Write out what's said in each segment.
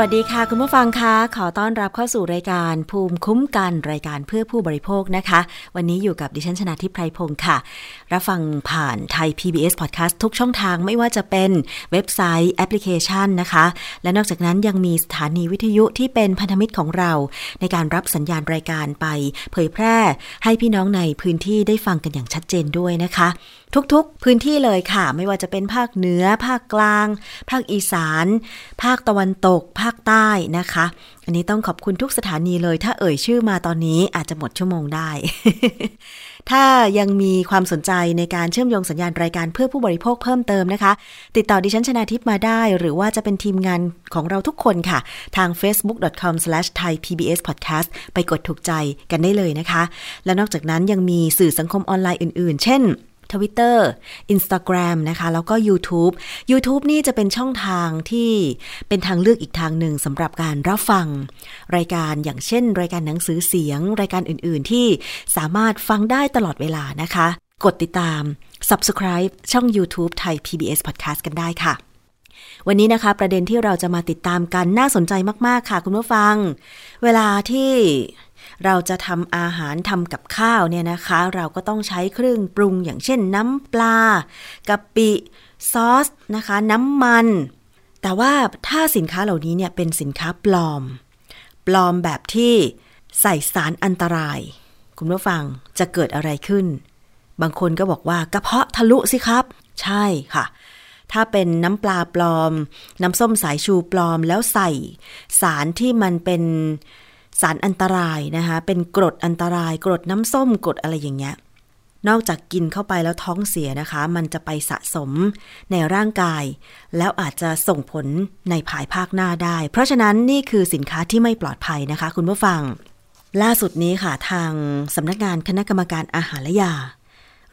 วัสดีค่ะ คุณผู้ฟังคะขอต้อนรับเข้าสู่รายการภูมิคุ้มกันรายการเพื่อผู้บริโภคนะคะ วันนี้อยู่กับดิฉันชนะทิพไพรพงศ์ค่ะ รับฟังผ่านไทย PBS Podcast ทุกช่องทางไม่ว่าจะเป็นเว็บไซต์แอปพลิเคชันนะคะ และนอกจากนั้นยังมีสถานีวิทยุที่เป็นพันธมิตรของเรา ในการรับสัญญาณรายการไป เผยแพร่ให้พี่น้องในพื้นที่ได้ฟังกันอย่างชัดเจนด้วยนะคะทุกๆ พื้นที่เลยค่ะ ไม่ว่าจะเป็นภาคเหนือ ภาคกลาง ภาคอีสาน ภาคตะวันตก ภาคใต้นะคะ อันนี้ต้องขอบคุณทุกสถานีเลย ถ้าเอ่ยชื่อมาตอนนี้อาจจะหมดชั่วโมงได้ ถ้ายังมีความสนใจในการเชื่อมโยงสัญญาณรายการเพื่อผู้บริโภคเพิ่มเติมนะคะ ติดต่อดิฉันชนาทิพย์มาได้ หรือว่าจะเป็นทีมงานของเราทุกคนค่ะ ทาง facebook.com/thaipbspodcast ไปกดถูกใจกันได้เลยนะคะ และนอกจากนั้นยังมีสื่อสังคมออนไลน์อื่น ๆ เช่น Twitter Instagram นะคะ แล้วก็ YouTube YouTube นี่จะเป็นช่องทางที่เป็นทางเลือกอีกทางหนึ่งสำหรับการรับฟัง รายการอย่างเช่น รายการหนังสือเสียง รายการอื่น ๆ ที่สามารถฟังได้ตลอดเวลานะคะ กดติดตาม Subscribe ช่อง YouTube ไทย PBS Podcast กันได้ค่ะ วันนี้นะคะ ประเด็นที่เราจะมาติดตามกันน่าสนใจมาก ๆ ค่ะ คุณผู้ฟัง เวลาที่ เราจะทำอาหารทำกับข้าวเนี่ยนะคะ เราก็ต้องใช้เครื่องปรุงอย่างเช่นน้ำปลากะปิซอสนะคะ น้ำมัน แต่ว่าถ้าสินค้าเหล่านี้เนี่ยเป็นสินค้าปลอม ปลอมแบบที่ใส่สารอันตราย คุณผู้ฟังจะเกิดอะไรขึ้น บางคนก็บอกว่ากระเพาะทะลุสิครับ ใช่ค่ะถ้าเป็นน้ำปลาปลอม น้ำส้มสายชูปลอมแล้วใส่ สารที่มันเป็น สารอันตรายนะคะเป็นกรดอันตราย กรดน้ำส้มกรดอะไรอย่างเงี้ยนอกจากกินเข้าไปแล้วท้องเสียนะคะ มันจะไปสะสมในร่างกาย แล้วอาจจะส่งผลในภายภาคหน้าได้ เพราะฉะนั้นนี่คือสินค้าที่ไม่ปลอดภัยนะคะ คุณผู้ฟัง ล่าสุดนี้ค่ะทางสำนักงานคณะกรรมการอาหารและยา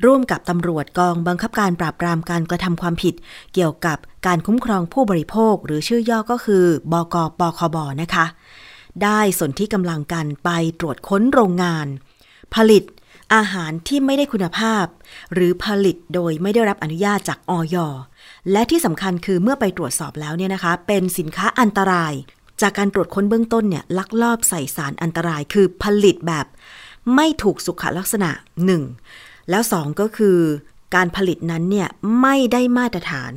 ร่วมกับตำรวจกองบังคับการปราบปรามการกระทำความผิด เกี่ยวกับการคุ้มครองผู้บริโภค หรือชื่อย่อก็คือ บกปคบนะคะ ได้สนที่กำลังกันไปตรวจค้นโรงงาน ผลิตอาหารที่ไม่ได้คุณภาพ หรือผลิตโดยไม่ได้รับอนุญาตจากออยและที่สำคัญคือเมื่อไปตรวจสอบแล้วเนี่ยนะคะ เป็นสินค้าอันตราย จากการตรวจค้นเบื้องต้นเนี่ยลักลอบใส่สารอันตรายคือผลิตแบบ ไม่ถูกสุขลักษณะหนึ่งแล้วสองก็คือ การผลิตนั้นเนี่ยไม่ได้มาตรฐาน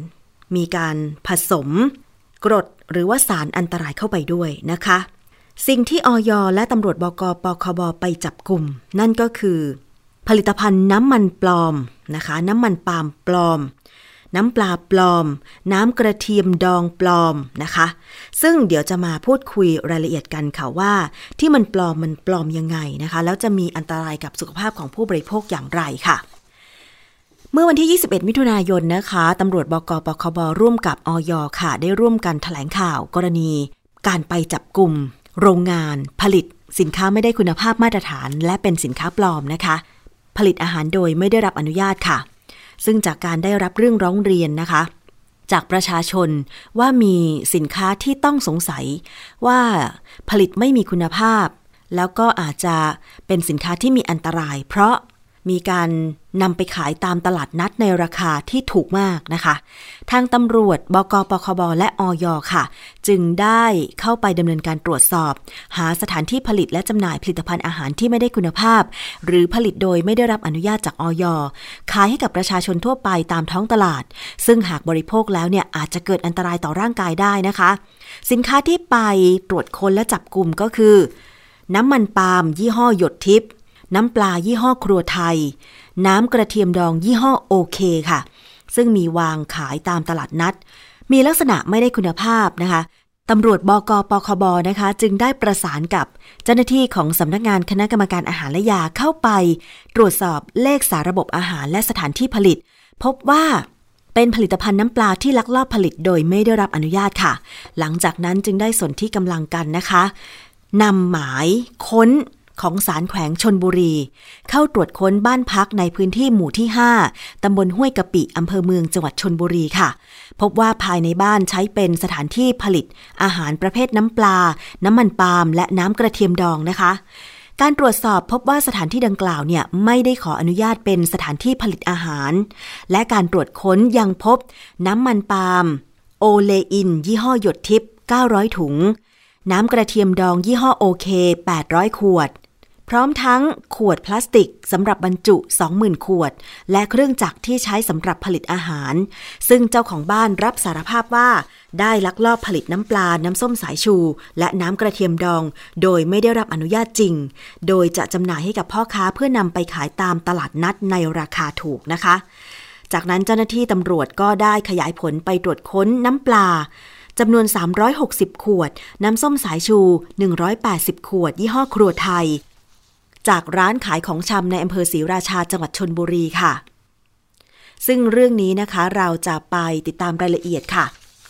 มีการผสม กรดหรือว่าสารอันตรายเข้าไปด้วยนะคะ สิ่งที่ออยและตำรวจบกปคบไปจับกลุ่ม นั่นก็คือ ผลิตภัณฑ์น้ำมันปลอมนะคะ น้ำมันปาล์มปลอม น้ำปลาปลอม น้ำกระเทียมดองปลอมนะคะ ซึ่งเดี๋ยวจะมาพูดคุยรายละเอียดกันค่ะว่า ที่มันปลอมมันปลอมยังไงนะคะ แล้วจะมีอันตรายกับสุขภาพของผู้บริโภคอย่างไรค่ะเมื่อวันที่ 21 มิถุนายนนะคะตำรวจบกปคบร่วมกับออยค่ะ ได้ร่วมกันถแถลงข่าวกรณี การไปจับกลุ่ม โรงงานผลิตสินค้าไม่ได้คุณภาพมาตรฐาน และเป็นสินค้าปลอมนะคะ ผลิตอาหารโดยไม่ได้รับอนุญาตค่ะ ซึ่งจากการได้รับเรื่องร้องเรียนนะคะ จากประชาชนว่ามีสินค้าที่ต้องสงสัย ว่าผลิตไม่มีคุณภาพ แล้วก็อาจจะเป็นสินค้าที่มีอันตราย เพราะ มีการนำไปขายตามตลาดนัดในราคาที่ถูกมากนะคะ ทางตำรวจบกปคบและอยค่ะ จึงได้เข้าไปดำเนินการตรวจสอบ หาสถานที่ผลิตและจำหน่ายผลิตภัณฑ์อาหารที่ไม่ได้คุณภาพ หรือผลิตโดยไม่ได้รับอนุญาตจากออยขายให้กับประชาชนทั่วไปตามท้องตลาด ซึ่งหากบริโภคแล้วเนี่ยอาจจะเกิดอันตรายต่อร่างกายได้นะคะ สินค้าที่ไปตรวจค้นและจับกลุ่มก็คือ น้ำมันปาล์มยี่ห้อหยดทิพย์ น้ำปลายี่ห้อครัวไทย น้ำกระเทียมดองยี่ห้อโอเคค่ะ ซึ่งมีวางขายตามตลาดนัด มีลักษณะไม่ได้คุณภาพนะคะตำรวจบกปคบนะคะ จึงได้ประสานกับเจ้าหน้าที่ของสำนักงานคณะกรรมการอาหารและยาเข้าไป ตรวจสอบเลขสาระบบอาหารและสถานที่ผลิต พบว่าเป็นผลิตภัณฑ์น้ำปลาที่ลักลอบผลิตโดยไม่ได้รับอนุญาตค่ะ หลังจากนั้นจึงได้สนที่กำลังกันนะคะนำหมายค้น ของสารแขวงชนบุรี เข้าตรวจค้นบ้านพักในพื้นที่หมู่ที่ 5 ตำบลห้วยกะปิ อำเภอเมืองจังหวัดชนบุรีค่ะ พบว่าภายในบ้านใช้เป็นสถานที่ผลิต อาหารประเภทน้ำปลา น้ำมันปาล์ม และน้ำกระเทียมดองนะคะการตรวจสอบพบว่าสถานที่ดังกล่าวเนี่ยไม่ได้ขออนุญาตเป็นสถานที่ผลิตอาหาร และการตรวจค้นยังพบ น้ำมันปาล์มโอเลอิน ยี่ห้อหยดทิพย์900 ถุง น้ำกระเทียมดองยี่ห้อโอเค 800 ขวด พร้อมทั้งขวดพลาสติกสำหรับบรรจุ 20,000 ขวด และเครื่องจักรที่ใช้สำหรับผลิตอาหาร ซึ่งเจ้าของบ้านรับสารภาพว่า ได้ลักลอบผลิตน้ำปลา น้ำส้มสายชู และน้ำกระเทียมดอง โดยไม่ได้รับอนุญาตจริง โดยจะจำหน่ายให้กับพ่อค้าเพื่อนำไปขายตามตลาดนัดในราคาถูกนะคะ จากนั้นเจ้าหน้าที่ตำรวจก็ได้ขยายผลไปตรวจค้นน้ำปลาจำนวน 360 ขวด น้ำส้มสายชู 180 ขวด ยี่ห้อครัวไทย จากร้านขายของชำในอำเภอศรีราชาจังหวัดชนบุรีค่ะ ซึ่งเรื่องนี้นะคะเราจะไปติดตามรายละเอียดค่ะ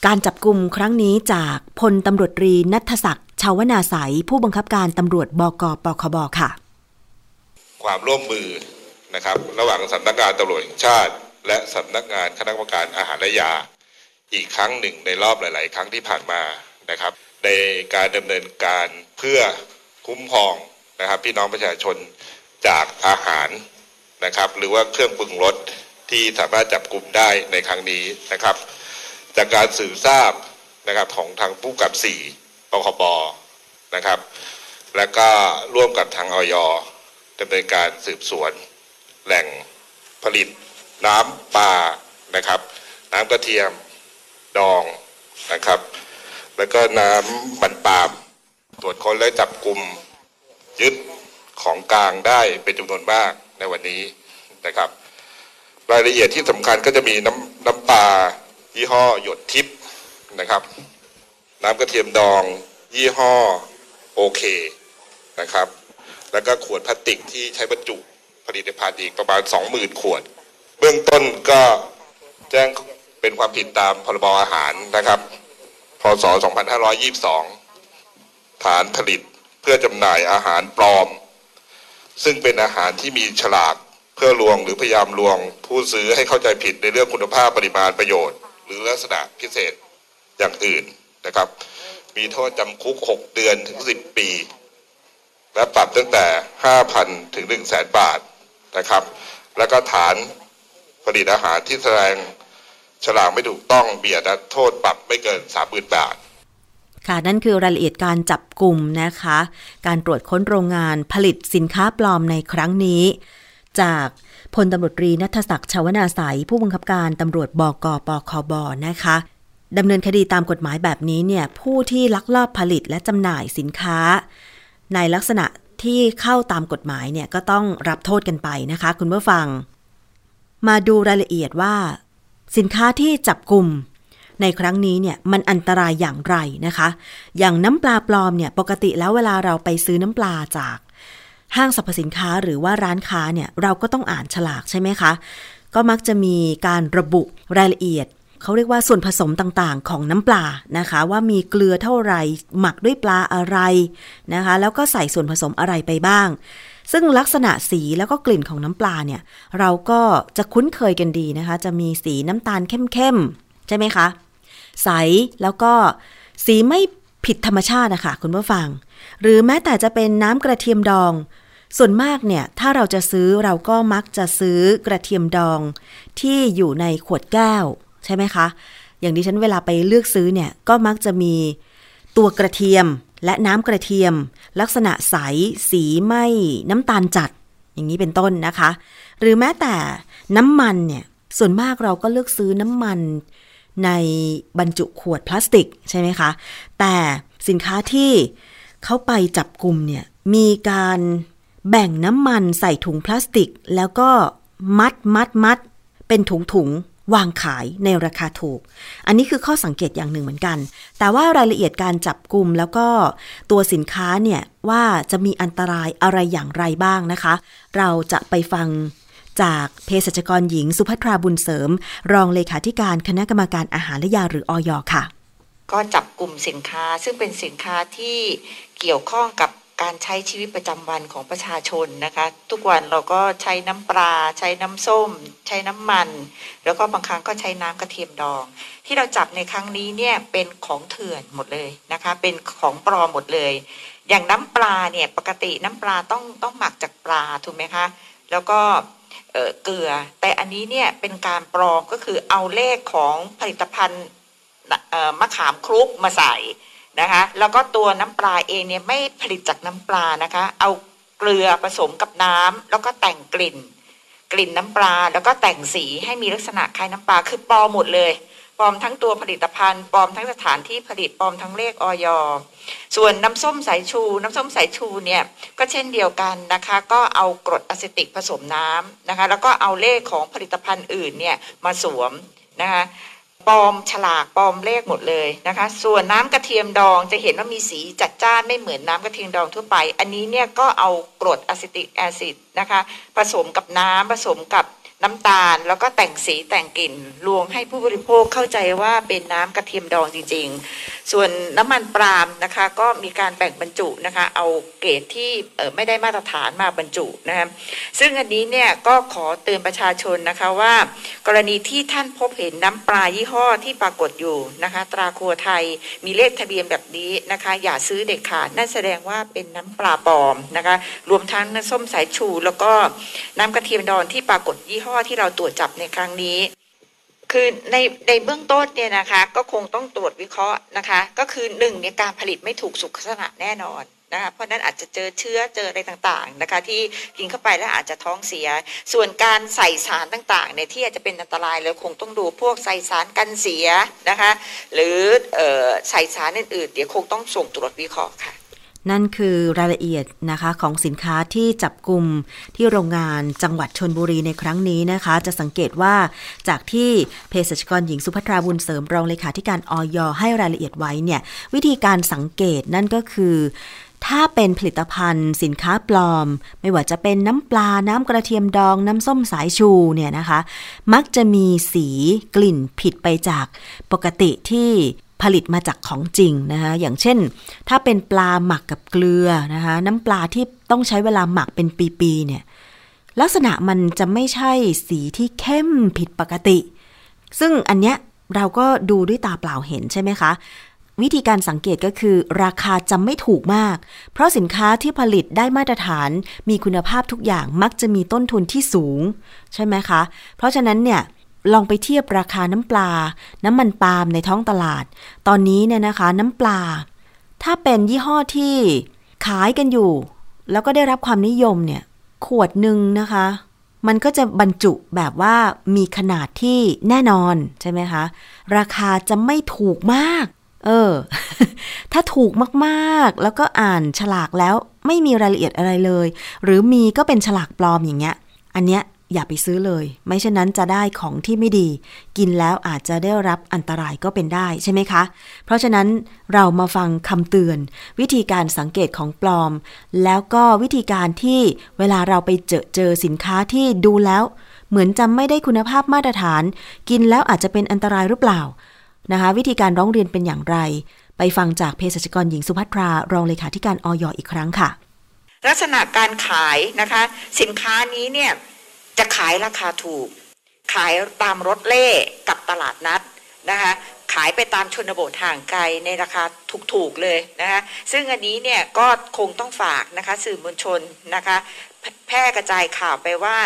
การจับกลุ่มครั้งนี้จากพลตำรวจรีนัทศักดิ์ชาวนาสายผู้บังคับการตำรวจบกปคบค่ะ ความร่วมมือนะครับระหว่างสำนักงานตำรวจแห่งชาติ และสำนักงานคณะกรรมการอาหารและยา อีกครั้งหนึ่งในรอบหลาย ๆ ครั้งที่ผ่านมานะครับในการดำเนินการเพื่อคุ้มครอง นะครับ พี่น้องประชาชนจากอาหารนะครับ หรือว่าเครื่องปรุงรสที่สามารถจับกลุ่มได้ในครั้งนี้นะครับ จากการสืบทราบนะครับของทางผู้กับสี่ปคบนะครับ และก็ร่วมกับทางออยดำเนินการสืบสวน แหล่งผลิตน้ำปลานะครับ น้ำกระเทียมดองนะครับ แล้วก็น้ำมันปาล์มตรวจค้นและจับกลุ่ม ยึดของกลางได้เป็นจำนวนมากในวันนี้นะครับ รายละเอียดที่สำคัญก็จะมีน้ำน้ำปลายี่ห้อหยดทิพย์นะครับ น้ำกระเทียมดอง ยี่ห้อโอเคนะครับ แล้วก็ขวดพลาสติกที่ใช้บรรจุผลิตภัณฑ์อีกประมาณ 20,000 ขวด เบื้องต้นก็แจ้งเป็นความผิดตามพรบอาหารนะครับ พศ 2522 ฐานผลิต พื่อจำหน่ายอาหารปลอม ซึ่งเป็นอาหารที่มีฉลากเพื่อลวงหรือพยายามลวง ผู้ซื้อให้เข้าใจผิดในเรื่องคุณภาพปริมาณประโยชน์ หรือลักษณะพิเศษอย่างอื่นนะครับ มีโทษจำคุก 6 เดือนถึง 10 ปี และปรับตั้งแต่ 5,000 ถึง 1 0 0 0 0แบาทนะครับ แล้วก็ฐานผลิตอาหารที่แสดงฉลากไม่ถูกต้องเบียดโทษปรับไม่เกิน 30,000 บาท ค่ะนั่นคือรายละเอียดการจับกลุ่มนะคะ การตรวจค้นโรงงานผลิตสินค้าปลอมในครั้งนี้ จากพลตำรวจตรีนัทศักดิ์ชาวนาสายผู้บังคับการตำรวจบกปคบนะคะดำเนินคดีตามกฎหมายแบบนี้เนี่ยผู้ที่ลักลอบผลิตและจำหน่ายสินค้า ในลักษณะที่เข้าตามกฎหมายเนี่ยก็ต้องรับโทษกันไปนะคะ คุณผู้ฟัง มาดูรายละเอียดว่า สินค้าที่จับกลุ่ม ในครั้งนี้เนี่ยมันอันตรายอย่างไรนะคะ อย่างน้ำปลาปลอมเนี่ยปกติแล้วเวลาเราไปซื้อน้ำปลาจากห้างสรรพสินค้าหรือว่าร้านค้าเนี่ยเราก็ต้องอ่านฉลากใช่ไหมคะ ก็มักจะมีการระบุรายละเอียดเขาเรียกว่าส่วนผสมต่างๆ ของน้ำปลานะคะ ว่ามีเกลือเท่าไหร่หมักด้วยปลาอะไรนะคะ แล้วก็ใส่ส่วนผสมอะไรไปบ้าง ซึ่งลักษณะสีแล้วก็กลิ่นของน้ำปลาเนี่ย เราก็จะคุ้นเคยกันดีนะคะ จะมีสีน้ำตาลเข้มๆใช่ไหมคะ ใสแล้วก็สีไม่ผิดธรรมชาตินะคะคุณผู้ฟัง หรือแม้แต่จะเป็นน้ำกระเทียมดอง ส่วนมากเนี่ย ถ้าเราจะซื้อเราก็มักจะซื้อกระเทียมดองที่อยู่ในขวดแก้ว ใช่ไหมคะ อย่างดิฉันเวลาไปเลือกซื้อเนี่ย ก็มักจะมีตัวกระเทียมและน้ำกระเทียม ลักษณะใสสีไม่น้ำตาลจัด อย่างนี้เป็นต้นนะคะ หรือแม้แต่น้ำมันเนี่ยส่วนมากเราก็เลือกซื้อน้ำมัน ในบรรจุขวดพลาสติกใช่ไหมคะ แต่สินค้าที่เขาไปจับกลุ่มเนี่ยมีการแบ่งน้ำมันใส่ถุงพลาสติก แล้วก็มัดมัดมัดเป็นถุงถุงวางขายในราคาถูก อันนี้คือข้อสังเกตอย่างหนึ่งเหมือนกัน แต่ว่ารายละเอียดการจับกลุ่มแล้วก็ตัวสินค้าเนี่ยว่าจะมีอันตรายอะไรอย่างไรบ้างนะคะ เราจะไปฟัง จากเภสัชกรหญิงสุภัทราบุญเสริม รองเลขาธิการคณะกรรมการอาหารและยาหรืออยค่ะ ก็จับกลุ่มสินค้าซึ่งเป็นสินค้าที่เกี่ยวข้องกับการใช้ชีวิตประจำวันของประชาชนนะคะ ทุกวันเราก็ใช้น้ำปลา ใช้น้ำส้ม ใช้น้ำมัน แล้วก็บางครั้งก็ใช้น้ำกระเทียมดอง ที่เราจับในครั้งนี้เนี่ยเป็นของเถื่อนหมดเลยนะคะ เป็นของปลอมหมดเลย อย่างน้ำปลาเนี่ยปกติน้ำปลาต้องต้องหมักจากปลาถูกไหมคะแล้วก็ เกลือ แต่อันนี้เนี่ยเป็นการปลอมก็คือเอาเลขของผลิตภัณฑ์มะขามคลุกมาใส่นะคะแล้วก็ตัวน้ำปลาเองเนี่ยไม่ผลิตจากน้ำปลานะคะ เอาเกลือผสมกับน้ำแล้วก็แต่งกลิ่น กลิ่นน้ำปลาแล้วก็แต่งสีให้มีลักษณะคล้ายน้ำปลาคือปลอมหมดเลย ปลอมทั้งตัวผลิตภัณฑ์ปลอมทั้งสถานที่ผลิตปลอมทั้งเลขออยส่วนน้ำส้มสายชู น้ำส้มสายชูเนี่ยก็เช่นเดียวกันนะคะ ก็เอากรดอะซิติกผสมน้ำนะคะ แล้วก็เอาเลขของผลิตภัณฑ์อื่นเนี่ยมาสวมนะคะปลอมฉลากปลอมเลขหมดเลยนะคะ ส่วนน้ำกระเทียมดองจะเห็นว่ามีสีจัดจ้านไม่เหมือนน้ำกระเทียมดองทั่วไป อันนี้เนี่ยก็เอากรดอะซิติกแอซิดนะคะ ผสมกับน้ำผสมกับ น้ำตาลแล้วก็แต่งสีแต่งกลิ่นลวงให้ผู้บริโภคเข้าใจว่าเป็นน้ำกระเทียมดองจริง ๆ ส่วนน้ำมันปาล์มนะคะ ก็มีการแบ่งบรรจุนะคะ เอาเกรดที่ไม่ได้มาตรฐานมาบรรจุนะคะซึ่งอันนี้เนี่ยก็ขอเตือนประชาชนนะคะว่า กรณีที่ท่านพบเห็นน้ำปลายี่ห้อที่ปรากฏอยู่นะคะ ตราครัวไทยมีเลขทะเบียนแบบนี้นะคะ อย่าซื้อเด็กขาดนั่นแสดงว่าเป็นน้ำปลาปลอมนะคะ รวมทั้งน้ำส้มสายชู แล้วก็น้ำกระเทียมดองที่ปรากฏยี่ห้อที่เราตรวจจับในครั้งนี้ คือในในเบื้องต้นเนี่ยนะคะ ก็คงต้องตรวจวิเคราะห์นะคะ ก็คือหนึ่งเนี่ยการผลิตไม่ถูกสุขลักษณะแน่นอนนะคะเพราะนั้นอาจจะเจอเชื้อเจออะไรต่างๆนะคะ ที่กินเข้าไปแล้วอาจจะท้องเสีย ส่วนการใส่สารต่างๆเนี่ยที่อาจจะเป็นอันตรายแล้วคงต้องดูพวกใส่สารกันเสียนะคะ หรือใส่สารอื่นๆเดี๋ยวคงต้องส่งตรวจวิเคราะห์ค่ะ นั่นคือรายละเอียดนะคะของสินค้าที่จับกลุ่มที่โรงงานจังหวัดชนบุรีในครั้งนี้นะคะ จะสังเกตว่าจากที่เภสัชกรหญิงสุภัทราบุญเสริมรองเลขาธิการออยให้รายละเอียดไว้เนี่ยวิธีการสังเกตนั่นก็คือถ้าเป็นผลิตภัณฑ์สินค้าปลอม ไม่ว่าจะเป็นน้ำปลา น้ำกระเทียมดอง น้ำส้มสายชูเนี่ยนะคะ มักจะมีสีกลิ่นผิดไปจากปกติที่ ผลิตมาจากของจริงนะคะอย่างเช่น ถ้าเป็นปลาหมักกับเกลือนะคะน้ำปลาที่ต้องใช้เวลาหมักเป็นปีๆเนี่ยลักษณะมันจะไม่ใช่สีที่เข้มผิดปกติ ซึ่งอันเนี้ยเราก็ดูด้วยตาเปล่าเห็นใช่ไหมคะ วิธีการสังเกตก็คือราคาจะไม่ถูกมาก เพราะสินค้าที่ผลิตได้มาตรฐานมีคุณภาพทุกอย่างมักจะมีต้นทุนที่สูง ใช่ไหมคะ เพราะฉะนั้นเนี่ย ลองไปเทียบราคาน้ำปลา น้ำมันปาล์มในท้องตลาด ตอนนี้เนี่ยนะคะ น้ำปลา ถ้าเป็นยี่ห้อที่ขายกันอยู่ แล้วก็ได้รับความนิยมเนี่ย ขวดหนึ่งนะคะ มันก็จะบรรจุแบบว่ามีขนาดที่แน่นอนใช่ไหมคะ ราคาจะไม่ถูกมาก เออ ถ้าถูกมากๆ แล้วก็อ่านฉลากแล้วไม่มีรายละเอียดอะไรเลย หรือมีก็เป็นฉลากปลอมอย่างเงี้ย อันเนี้ย อย่าไปซื้อเลย ไม่เช่นนั้นจะได้ของที่ไม่ดี กินแล้วอาจจะได้รับอันตรายก็เป็นได้ใช่ไหมคะ เพราะฉะนั้นเรามาฟังคำเตือน วิธีการสังเกตของปลอม แล้วก็วิธีการที่เวลาเราไปเจอเจอสินค้าที่ดูแล้ว เหมือนจะไม่ได้คุณภาพมาตรฐาน กินแล้วอาจจะเป็นอันตรายหรือเปล่านะคะวิธีการร้องเรียนเป็นอย่างไร ไปฟังจากเภสัชกรหญิงสุภัทรารองเลขาธิการออยอีกครั้งค่ะ ลักษณะการขายนะคะ สินค้านี้เนี่ย จะขายราคาถูก ขายตามรถเล่กับตลาดนัดนะคะขายไปตามชนบทห่างไกลในราคาถูกๆเลยนะคะซึ่งอันนี้เนี่ยก็คงต้องฝากนะคะสื่อมวลชนนะคะแพร่กระจายข่าวไปว่า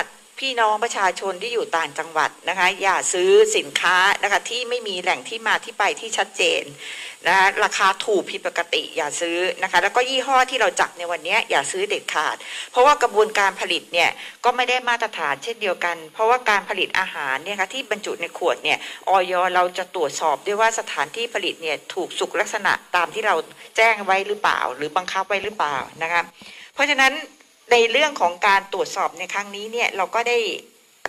พี่น้องประชาชนที่อยู่ต่างจังหวัดนะคะอย่าซื้อสินค้านะคะที่ไม่มีแหล่งที่มาที่ไปที่ชัดเจนนะคะราคาถูกผิดปกติอย่าซื้อนะคะแล้วก็ยี่ห้อที่เราจับในวันนี้อย่าซื้อเด็ดขาด เพราะว่ากระบวนการผลิตเนี่ยก็ไม่ได้มาตรฐานเช่นเดียวกัน เพราะว่าการผลิตอาหารเนี่ยคะที่บรรจุในขวดเนี่ยออยเราจะตรวจสอบด้วยว่าสถานที่ผลิตเนี่ยถูกสุขลักษณะตามที่เราแจ้งไว้หรือเปล่า หรือบังคับไว้หรือเปล่านะคะเพราะฉะนั้น ในเรื่องของการตรวจสอบในครั้งนี้เนี่ยเราก็ได้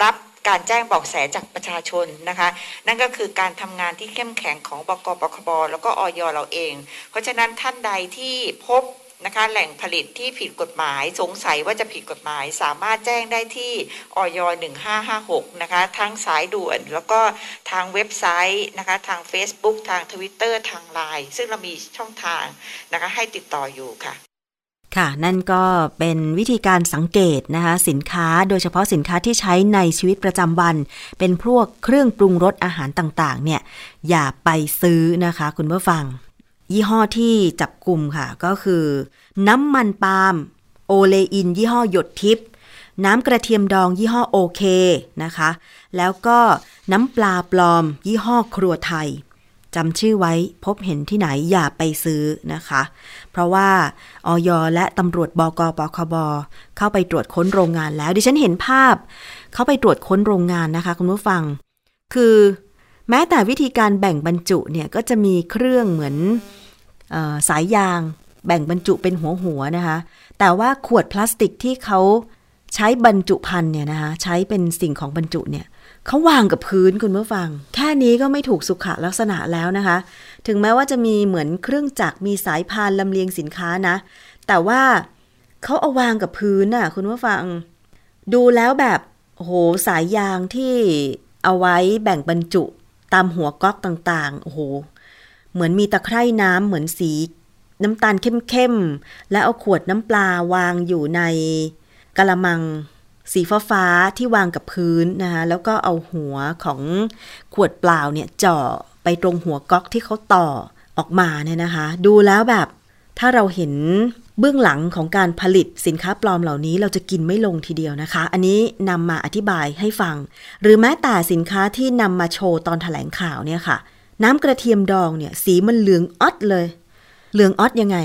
รับการแจ้งบอกแสจากประชาชนนะคะ นั่นก็คือการทำงานที่เข้มแข็งของบกปคบแล้วก็ออยเราเอง เพราะฉะนั้นท่านใดที่พบนะคะแหล่งผลิตที่ผิดกฎหมาย สงสัยว่าจะผิดกฎหมาย สามารถแจ้งได้ที่ออย1556 นะคะ ทั้งสายด่วน แล้วก็ทางเว็บไซต์นะคะ ทาง Facebook ทาง Twitter ทางไลน์ซึ่งเรามีช่องทางนะคะให้ติดต่ออยู่ค่ะ ค่ะ นั่นก็เป็นวิธีการสังเกตนะคะสินค้าโดยเฉพาะสินค้าที่ใช้ในชีวิตประจำวัน เป็นพวกเครื่องปรุงรสอาหารต่างๆ เนี่ยอย่าไปซื้อนะคะคุณผู้ฟัง ยี่ห้อที่จับกลุ่มค่ะ ก็คือ น้ำมันปาล์มโอเลอิน ยี่ห้อหยดทิพย์น้ำกระเทียมดองยี่ห้อโอเคนะคะ แล้วก็น้ำปลาปลอม ยี่ห้อครัวไทย จำชื่อไว้พบเห็นที่ไหนอย่าไปซื้อนะคะ เพราะว่าออยและตำรวจบกปคบเข้าไปตรวจค้นโรงงานแล้ว ดิฉันเห็นภาพ เข้าไปตรวจค้นโรงงานนะคะคุณผู้ฟัง คือแม้แต่วิธีการแบ่งบรรจุเนี่ยก็จะมีเครื่องเหมือนออสายยาง แบ่งบรรจุเป็นหัวหัวนะคะ แต่ว่าขวดพลาสติกที่เขาใช้บรรจุภัณฑ์เนี่ยนะคะใช้เป็นสิ่งของบรรจุเนี่ย เขาวางกับพื้นคุณผู้ฟัง แค่นี้ก็ไม่ถูกสุขลักษณะแล้วนะคะ ถึงแม้ว่าจะมีเหมือนเครื่องจักรมีสายพานลำเลียงสินค้านะ แต่ว่าเขาเอาวางกับพื้นน่ะ คุณผู้ฟัง ดูแล้วแบบโอ้โหสายยางที่เอาไว้แบ่งบรรจุตามหัวก๊อกต่างๆโอ้โหเหมือนมีตะไคร่น้ำเหมือนสีน้ำตาลเข้มๆ และเอาขวดน้ำปลาวางอยู่ในกะละมัง สีฟ้าฟ้าที่วางกับพื้นนะคะแล้วก็เอาหัวของขวดเปล่าเนี่ยเจาะไปตรงหัวก๊อกที่เขาต่อออกมาเนี่ยนะคะ ดูแล้วแบบ ถ้าเราเห็นเบื้องหลังของการผลิตสินค้าปลอมเหล่านี้เราจะกินไม่ลงทีเดียวนะคะ อันนี้นำมาอธิบายให้ฟัง หรือแม้แต่สินค้าที่นำมาโชว์ตอนถแถลงข่าวเนี่ยค่ะ น้ำกระเทียมดองเนี่ยสีมันเหลืองออดเลย เหลืองออดยังไง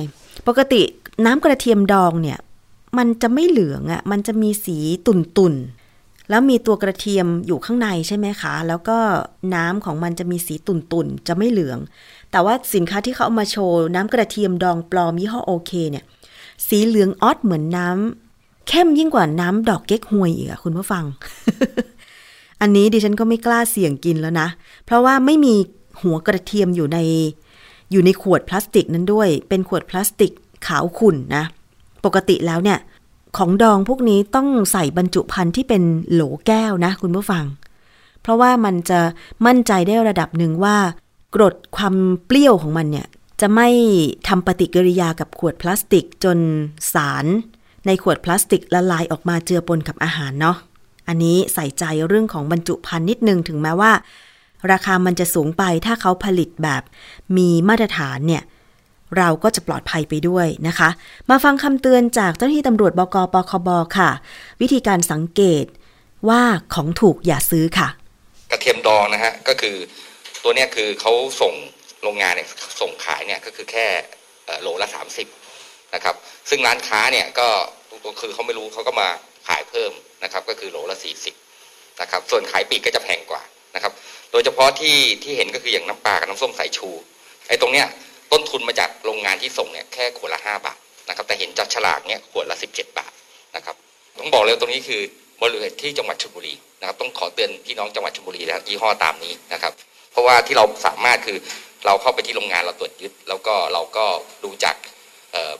ปกติน้ำกระเทียมดองเนี่ย มันจะไม่เหลืองอะ่ะ มันจะมีสีตุ่นตุ่นแล้วมีตัวกระเทียมอยู่ข้างในใช่ไหมคะ แล้วก็น้ำของมันจะมีสีตุ่นตุ่นจะไม่เหลือง แต่ว่าสินค้าที่เขาเอามาโชว์น้ำกระเทียมดองปลอมยี่ห้อโอเคเนี่ย สีเหลืองออดเหมือนน้ำเข้มยิ่งกว่าน้ำดอกเก๊กฮวยอีกอะคุณผู้ฟัง อันนี้ดิฉันก็ไม่กล้าเสี่ยงกินแล้วนะ เพราะว่าไม่มีหัวกระเทียมอยู่ใน อยู่ในขวดพลาสติกนั้นด้วย เป็นขวดพลาสติกขาวขุ่นนะ ปกติแล้วเนี่ย ของดองพวกนี้ต้องใส่บรรจุภัณฑ์ที่เป็นโหลแก้วนะคุณผู้ฟัง เพราะว่ามันจะมั่นใจได้ระดับหนึ่งว่ากรดความเปรี้ยวของมันเนี่ย จะไม่ทำปฏิกิริยากับขวดพลาสติกจนสาร ในขวดพลาสติกละลายออกมาเจือปนกับอาหารเนาะอันนี้ใส่ใจเรื่องของบรรจุภัณฑ์นิดนึงถึงแม้ว่า ราคามันจะสูงไปถ้าเขาผลิตแบบ มีมาตรฐานเนี่ย เราก็จะปลอดภัยไปด้วยนะคะ มาฟังคำเตือนจากเจ้าหน้าที่ตำรวจบกปคบค่ะ วิธีการสังเกตว่าของถูกอย่าซื้อค่ะ กระเทียมดองนะฮะก็คือตัวเนี้ยคือเขาส่งโรงงานเนี่ยส่งขายเนี่ยก็คือแค่โลละ30นะครับ ซึ่งร้านค้าเนี่ยก็คือเขาไม่รู้เขาก็มาขายเพิ่มนะครับ ก็คือโลละ40นะครับ ส่วนขายปีกก็จะแพงกว่านะครับ โดยเฉพาะที่ที่เห็นก็คืออย่างน้ำปลากับน้ำส้มสายชูไอ้ตรงเนี้ย ต้นทุนมาจากโรงงานที่ส่งเนี่ยแค่ขวดละ 5 บาทนะครับแต่เห็นจากฉลากเนี่ยขวดละ 17 บาทนะครับต้องบอกเลยตรงนี้คือบริเวณที่จังหวัดชลบุรีนะครับต้องขอเตือนพี่น้องจังหวัดชลบุรีแล้วยี่ห้อตามนี้นะครับเพราะว่าที่เราสามารถคือเราเข้าไปที่โรงงานเราตรวจยึด แล้วก็เราก็ดูจาก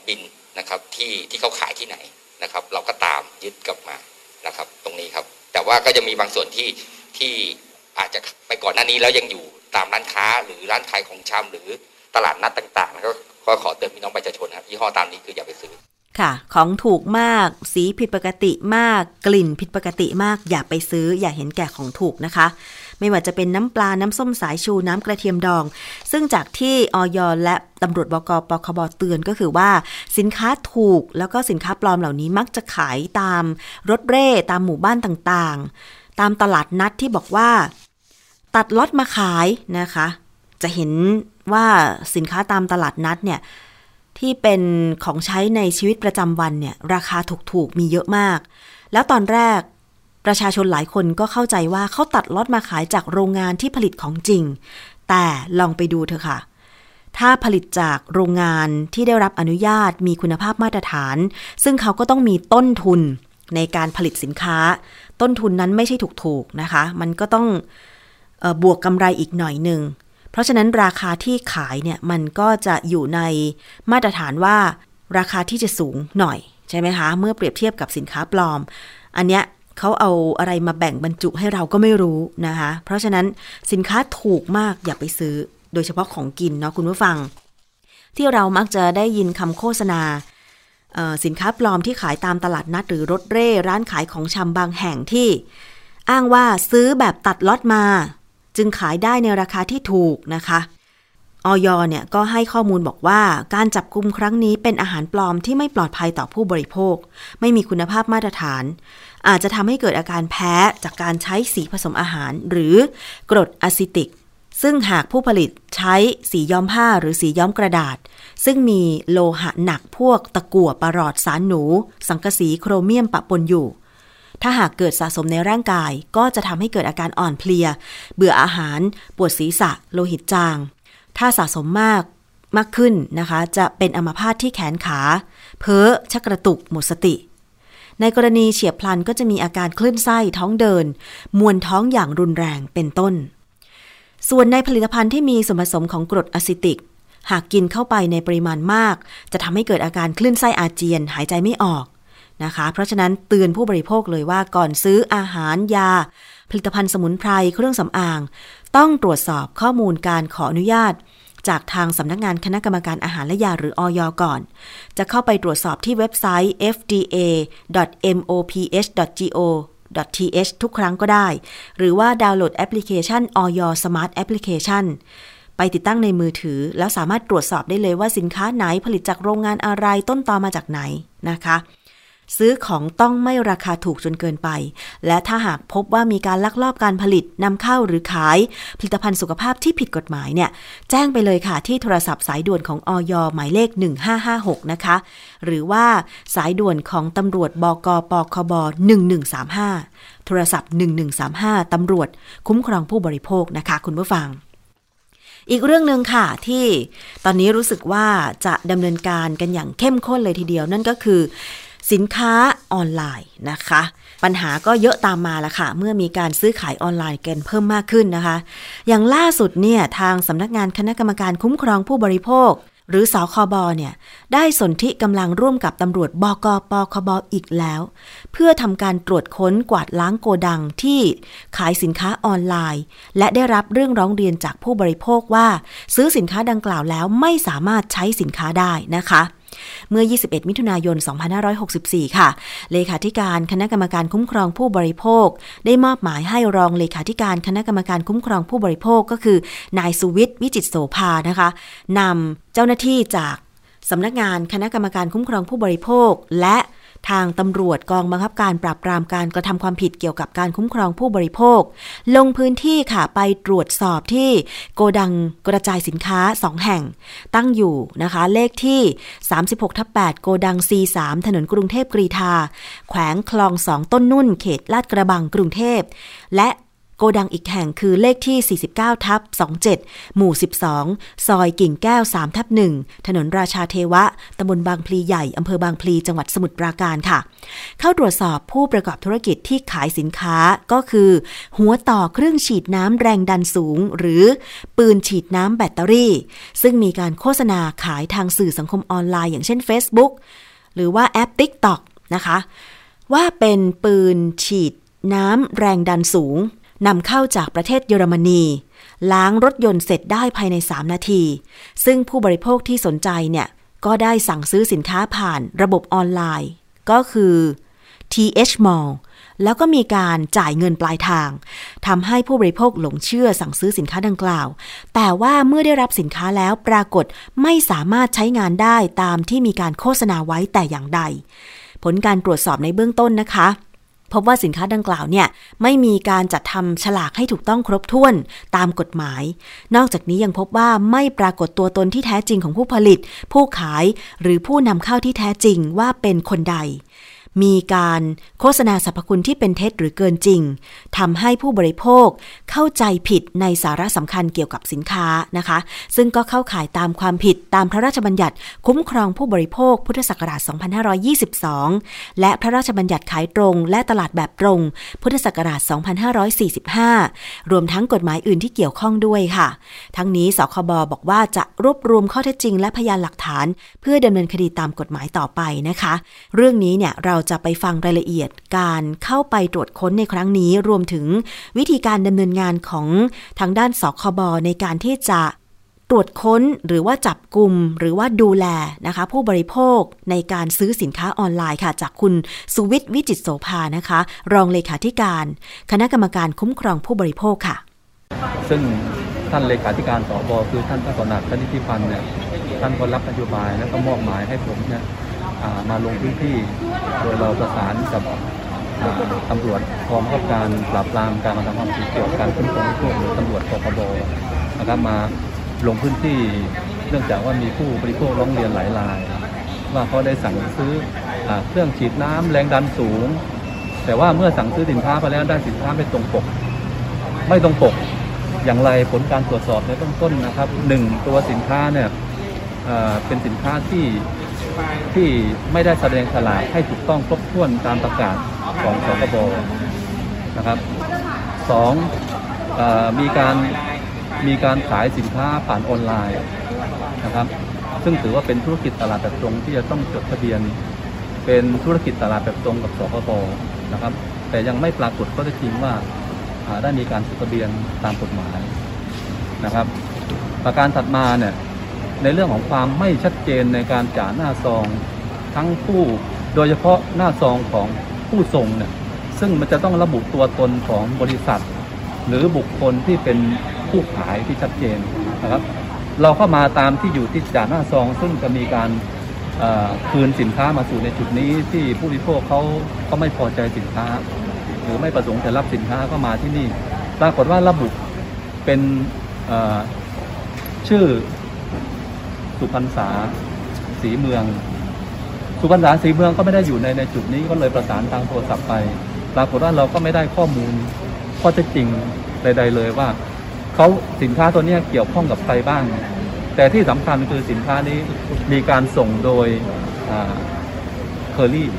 บินนะครับที่ที่เขาขายที่ไหนนะครับ เราก็ตามยึดกลับมานะครับ ตรงนี้ครับ แต่ว่าก็จะมีบางส่วนที่ที่อาจจะไปก่อนหน้านี้แล้วยังอยู่ตามร้านค้าหรือร้านขายของชำหรือ ตลาดนัดต่างๆ ก็ก็ขอเตือนพี่น้องประชาชนครับยี่ห้อตามนี้คืออย่าไปซื้อค่ะ ของถูกมาก สีผิดปกติมาก กลิ่นผิดปกติมาก อย่าไปซื้อ อย่าเห็นแก่ของถูกนะคะ ไม่ว่าจะเป็นน้ำปลา น้ำส้มสายชู น้ำกระเทียมดอง ซึ่งจากที่ออยและตำรวจบกปคบเตือนก็คือว่า สินค้าถูกแล้วก็สินค้าปลอมเหล่านี้มักจะขายตามรถเร่ตามหมู่บ้านต่างๆ ตามตลาดนัดที่บอกว่า ตัดล็อตมาขายนะคะ จะเห็น ว่าสินค้าตามตลาดนัดเนี่ยที่เป็นของใช้ในชีวิตประจำวันเนี่ยราคาถูกๆมีเยอะมาก แล้วตอนแรกประชาชนหลายคนก็เข้าใจว่าเขาตัดล็อตมาขายจากโรงงานที่ผลิตของจริง แต่ลองไปดูเถอะค่ะ ถ้าผลิตจากโรงงานที่ได้รับอนุญาตมีคุณภาพมาตรฐาน ซึ่งเขาก็ต้องมีต้นทุนในการผลิตสินค้า ต้นทุนนั้นไม่ใช่ถูกๆนะคะ มันก็ต้องออบวกกำไรอีกหน่อยหนึ่ง เพราะฉะนั้นราคาที่ขายเนี่ยมันก็จะอยู่ในมาตรฐานว่าราคาที่จะสูงหน่อยใช่ไหมคะ เมื่อเปรียบเทียบกับสินค้าปลอม อันเนี้ยเขาเอาอะไรมาแบ่งบรรจุให้เราก็ไม่รู้นะคะ เพราะฉะนั้นสินค้าถูกมากอย่าไปซื้อ โดยเฉพาะของกินเนาะคุณผู้ฟัง ที่เรามักจะได้ยินคำโฆษณาสินค้าปลอมที่ขายตามตลาดนัดหรือรถเร่ร้านขายของชำบางแห่งที่ อ้างว่าซื้อแบบตัดล็อตมา จึงขายได้ในราคาที่ถูกนะคะออยเนี่ยก็ให้ข้อมูลบอกว่าการจับกุมครั้งนี้เป็นอาหารปลอมที่ไม่ปลอดภัยต่อผู้บริโภค ไม่มีคุณภาพมาตรฐาน อาจจะทำให้เกิดอาการแพ้จากการใช้สีผสมอาหาร หรือกรดอะซิติก ซึ่งหากผู้ผลิตใช้สีย้อมผ้าหรือสีย้อมกระดาษ ซึ่งมีโลหะหนักพวกตะกั่วประหลอดสารหนู สังกะสีโครเมียมปะปนอยู่ ถ้าหากเกิดสะสมในร่างกาย ก็จะทำให้เกิดอาการอ่อนเพลีย เบื่ออาหาร ปวดศีรษะ โลหิตจาง ถ้าสะสมมากมากขึ้นนะคะ จะเป็นอัมพาตที่แขนขา เพ้อ ชักกระตุก หมดสติ ในกรณีเฉียบพลันก็จะมีอาการคลื่นไส้ ท้องเดิน มวนท้องอย่างรุนแรง เป็นต้น ส่วนในผลิตภัณฑ์ที่มีส่วนผสมของกรดอะซิติก หากกินเข้าไปในปริมาณมาก จะทำให้เกิดอาการคลื่นไส้อาเจียน หายใจไม่ออก นะคะ เพราะฉะนั้นเตือนผู้บริโภคเลยว่าก่อนซื้ออาหารยา ผลิตภัณฑ์สมุนไพรเครื่องสำอาง ต้องตรวจสอบข้อมูลการขออนุญาต จากทางสำนักงานคณะกรรมการอาหารและยาหรืออยก่อน จะเข้าไปตรวจสอบที่เว็บไซต์ fda.moph.go.th ทุกครั้งก็ได้ หรือว่าดาวน์โหลดแอปพลิเคชันออย Smart Application ไปติดตั้งในมือถือ แล้วสามารถตรวจสอบได้เลยว่าสินค้าไหนผลิตจากโรงงานอะไรต้นตอมาจากไหนนะคะ ซื้อของต้องไม่ราคาถูกจนเกินไป และถ้าหากพบว่ามีการลักลอบการผลิตนำเข้าหรือขาย ผลิตภัณฑ์สุขภาพที่ผิดกฎหมายเนี่ย แจ้งไปเลยค่ะที่โทรศัพท์สายด่วนของออย หมายเลข 1556 นะคะ หรือว่าสายด่วนของตำรวจบกปคบ 1135 โทรศัพท์ 1135ตำรวจคุ้มครองผู้บริโภคนะคะ คุณผู้ฟังอีกเรื่องหนึ่งค่ะที่ตอนนี้รู้สึกว่าจะดำเนินการกันอย่างเข้มข้นเลยทีเดียวนั่นก็คือ สินค้าออนไลน์นะคะ ปัญหาก็เยอะตามมาละค่ะ เมื่อมีการซื้อขายออนไลน์กันเพิ่มมากขึ้นนะคะ อย่างล่าสุดเนี่ยทางสำนักงานคณะกรรมการคุ้มครองผู้บริโภค หรือสคบเนี่ยได้สนธิกำลังร่วมกับตำรวจบกปคบอีกแล้ว เพื่อทำการตรวจค้นกวาดล้างโกดังที่ขายสินค้าออนไลน์ และได้รับเรื่องร้องเรียนจากผู้บริโภคว่า ซื้อสินค้าดังกล่าวแล้วไม่สามารถใช้สินค้าได้นะคะ เมื่อ 21 มิถุนายน 2564 ค่ะ เลขาธิการคณะกรรมการคุ้มครองผู้บริโภค ได้มอบหมายให้รองเลขาธิการคณะกรรมการคุ้มครองผู้บริโภคก็คือนายสุวิทย์วิจิตโสภานะคะนำเจ้าหน้าที่จากสำนักงานคณะกรรมการคุ้มครองผู้บริโภค และ ทางตำรวจกองบังคับการปราบปรามการกระทำความผิดเกี่ยวกับการคุ้มครองผู้บริโภค ลงพื้นที่ค่ะไปตรวจสอบที่โกดังกระจายสินค้า 2 แห่ง ตั้งอยู่นะคะ เลขที่ 36ทับ8โกดัง C3 ถนนกรุงเทพกรีธา แขวงคลอง2ต้นนุ่นเขตลาดกระบังกรุงเทพ และ โกดังอีกแห่งคือเลขที่ 49 ทับ 27 หมู่ 12 ซอยกิ่งแก้ว 3 ทับ 1 ถนนราชาเทวะ ตำบลบางพลีใหญ่ อำเภอบางพลี จังหวัดสมุทรปราการค่ะ เข้าตรวจสอบผู้ประกอบธุรกิจที่ขายสินค้าก็คือ หัวต่อเครื่องฉีดน้ำแรงดันสูง หรือปืนฉีดน้ำแบตเตอรี่ ซึ่งมีการโฆษณาขายทางสื่อสังคมออนไลน์อย่างเช่น Facebook หรือว่าแอป TikTok นะคะ ว่าเป็นปืนฉีดน้ำแรงดันสูง นำเข้าจากประเทศเยอรมนี ล้างรถยนต์เสร็จได้ภายใน 3 นาที ซึ่งผู้บริโภคที่สนใจเนี่ย ก็ได้สั่งซื้อสินค้าผ่านระบบออนไลน์ ก็คือ TH Mall แล้วก็มีการจ่ายเงินปลายทางทำให้ผู้บริโภคหลงเชื่อสั่งซื้อสินค้าดังกล่าว แต่ว่าเมื่อได้รับสินค้าแล้วปรากฏไม่สามารถใช้งานได้ตามที่มีการโฆษณาไว้แต่อย่างใด ผลการตรวจสอบในเบื้องต้นนะคะ พบว่าสินค้าดังกล่าวเนี่ยไม่มีการจัดทำฉลากให้ถูกต้องครบถ้วนตามกฎหมาย นอกจากนี้ยังพบว่าไม่ปรากฏตัวตนที่แท้จริงของผู้ผลิต ผู้ขายหรือผู้นำเข้าที่แท้จริงว่าเป็นคนใด มีการโฆษณาสรรพคุณที่เป็นเท็จหรือเกินจริงทำให้ผู้บริโภคเข้าใจผิดในสาระสำคัญเกี่ยวกับสินค้านะคะ ซึ่งก็เข้าข่ายตามความผิดตามพระราชบัญญัติ คุ้มครองผู้บริโภคพุทธศักราช 2522 และพระราชบัญญัติขายตรง และตลาดแบบตรง พุทธศักราช 2545 รวมทั้งกฎหมายอื่นที่เกี่ยวข้องด้วยค่ะ ทั้งนี้สคบบอกว่าจะรวบรวมข้อเท็จจริง และพยานหลักฐาน เพื่อดำเนินคดีตามกฎหมายต่อไปนะคะ เรื่องนี้เนี่ยเราจะไปฟังรายละเอียดการเข้าไปตรวจค้นในครั้งนี้ รวมถึงวิธีการดำเนินงานของทางด้านสคบในการที่จะตรวจค้นหรือว่าจับกลุ่มหรือว่าดูแลนะคะ ผู้บริโภคในการซื้อสินค้าออนไลน์ค่ะ จากคุณสุวิทย์วิจิตรโสภานะคะ รองเลขาธิการ คณะกรรมการคุ้มครองผู้บริโภคค่ะ ซึ่งท่านเลขาธิการสบคือท่านพระสนัดพนิธิพันธ์เนี่ยท่านก็รับนโยบายแล้วก็มอบหมายให้ผมเนี่ย มาลงพื้นที่ โดยเราประสานกับตำรวจกองบังคับการปราบปรามการกระทำความผิดเกี่ยวกับการคุ้มครองผู้หรือตำรวจปคบนะครับมาลงพื้นที่เนื่องจากว่ามีผู้บริโภคร้องเรียนหลายราย ว่าเขาได้สั่งซื้ออเครื่องฉีดน้ำแรงดันสูง แต่ว่าเมื่อสั่งซื้อสินค้าไปแล้วได้สินค้าไม่ตรงปก ไม่ตรงปกอย่างไรผลการตรวจสอบในเบื้องต้นนะครับหนึ่งตัวสินค้าเนี่ยเป็นสินค้าที่ ที่ไม่ได้แสดงฉลากให้ถูกต้องครบถ้วนตามประกาศของสกบนะครับสองอมีการมีการขายสินค้าผ่านออนไลน์นะครับ ซึ่งถือว่าเป็นธุรกิจตลาดแบบตรงที่จะต้องจดทะเบียน เป็นธุรกิจตลาดแบบตรงกับสคบนะครับ แต่ยังไม่ปรากฏข้อเท็จจริงว่าได้มีการจดทะเบียนตามกฎหมายนะครับ ประการถัดมาเนี่ย ในเรื่องของความไม่ชัดเจนในการจ่าหน้าซอง ทั้งผู้โดยเฉพาะหน้าซองของผู้ส่งเนี่ยซึ่งมันจะต้องระบุตัวตนของบริษัท หรือบุคคลที่เป็นผู้ขายที่ชัดเจนนะครับ เราเข้ามาตามที่อยู่ที่จ่าหน้าซอง ซึ่งจะมีการคืนสินค้ามาสู่ในจุดนี้ที่ผู้บริโภคเขาเขาไม่พอใจสินค้า หรือไม่ประสงค์จะรับสินค้าก็มาที่นี่ ปรากฏว่าระบุเป็นชื่อ สุพรรษาสีเมือง สุพรรษาสีเมืองก็ไม่ได้อยู่ในในจุดนี้ก็เลยประสานทางโทรศัพท์ไปปรากฏว่าเราก็ไม่ได้ข้อมูลข้อเท็จจริงใด ๆ เลยว่าเขาสินค้าตัวนี้เกี่ยวข้องกับใครบ้าง แต่ที่สำคัญคือสินค้านี้มีการส่งโดยเคอรี่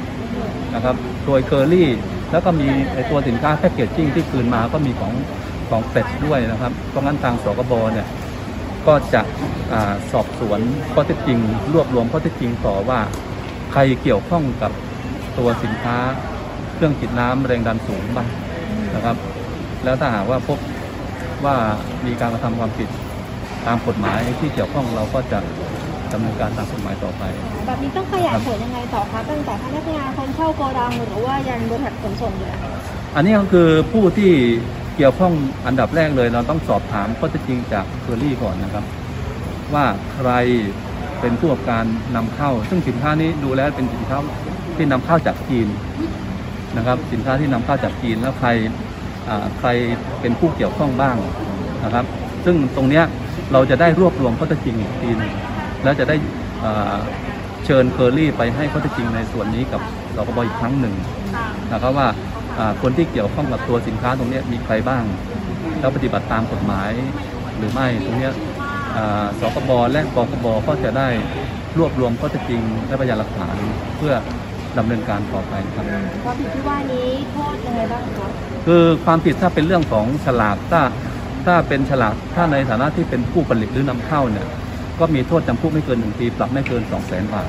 นะครับโดยเคอรี่แล้วก็มีตัวสินค้า packaging ที่คืนมาก็มีของของเฟชด้วยนะครับ เพราะงั้นทางสคบเนี่ย ก็จะอสอบสวนข้อเท็จจริง รวบรวมข้อเท็จจริงต่อว่าใครเกี่ยวข้องกับตัวสินค้าเครื่องฉีดน้ำแรงดันสูงบ้างนะครับ แล้วถ้าหากว่าพบว่ามีการกระทำความผิดตามกฎหมายที่เกี่ยวข้องเราก็จะดำเนินการตามกฎหมายต่อไป แบบนี้ต้องขยายผลยังไงต่อคะตั้งแต่พนักงานคนเช่าโกดังหรือว่ายันบริษัทขนส่งเลยอันนี้ก็คือผู้ที่ เกี่ยวข้องอันดับแรกเลย เราต้องสอบถามข้อเท็จจริงจากเคอรี่ก่อนนะครับ ว่าใครเป็นผู้ประกอบการนำเข้า ซึ่งสินค้านี้ดูแล้วเป็นสินค้าที่นำเข้าจากจีนนะครับ สินค้าที่นำเข้าจากจีนแล้วใครใครเป็นผู้เกี่ยวข้องบ้างนะครับ ซึ่งตรงนี้เราจะได้รวบรวมข้อเท็จจริงอีกทีแล้วจะได้เชิญเคอรี่ไปให้ข้อเท็จจริงในส่วนนี้กับสกบอีกครั้งหนึ่งนะครับว่า คนที่เกี่ยวข้องกับตัวสินค้าตรงนี้มีใครบ้าง แล้วปฏิบัติตามกฎหมายหรือไม่ตรงนี้สคบและปคบก็จะได้รวบรวมข้อเท็จจริงและพยานหลักฐานเพื่อดำเนินการต่อไปครับความผิดที่ว่านี้โทษยังไงบ้างครับคือความผิดถ้าเป็นเรื่องของฉลากถ้าถ้าเป็นฉลากถ้าในฐานะที่เป็นผู้ผลิตหรือนำเข้าเนี่ยก็มีโทษจำคุกไม่เกินหนึ่งปี ปรับไม่เกินสองแสนบาท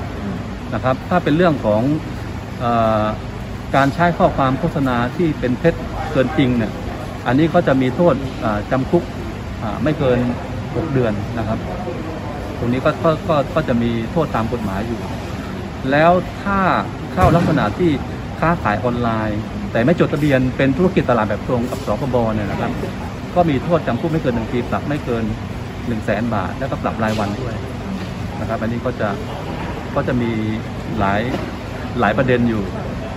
นะครับถ้าเป็นเรื่องของอ การใช้ข้อความโฆษณาที่เป็นเท็จเกินจริงเนี่ยอันนี้ก็จะมีโทษจำคุกไม่เกิน 6 เดือนนะครับ ตรงนี้ก็ก็ก็จะมีโทษตามกฎหมายอยู่ แล้วถ้าเข้าลักษณะที่ค้าขายออนไลน์ แต่ไม่จดทะเบียนเป็นธุรกิจตลาดแบบตรงกับสคบเนี่ยนะครับ ก็มีโทษจำคุกไม่เกินหนึ่งปีปรับไม่เกิน1นึ่งแสนบาท แล้วก็ปรับรายวันด้วยนะครับ อันนี้ก็จะก็จะมีหลายหลายประเด็นอยู่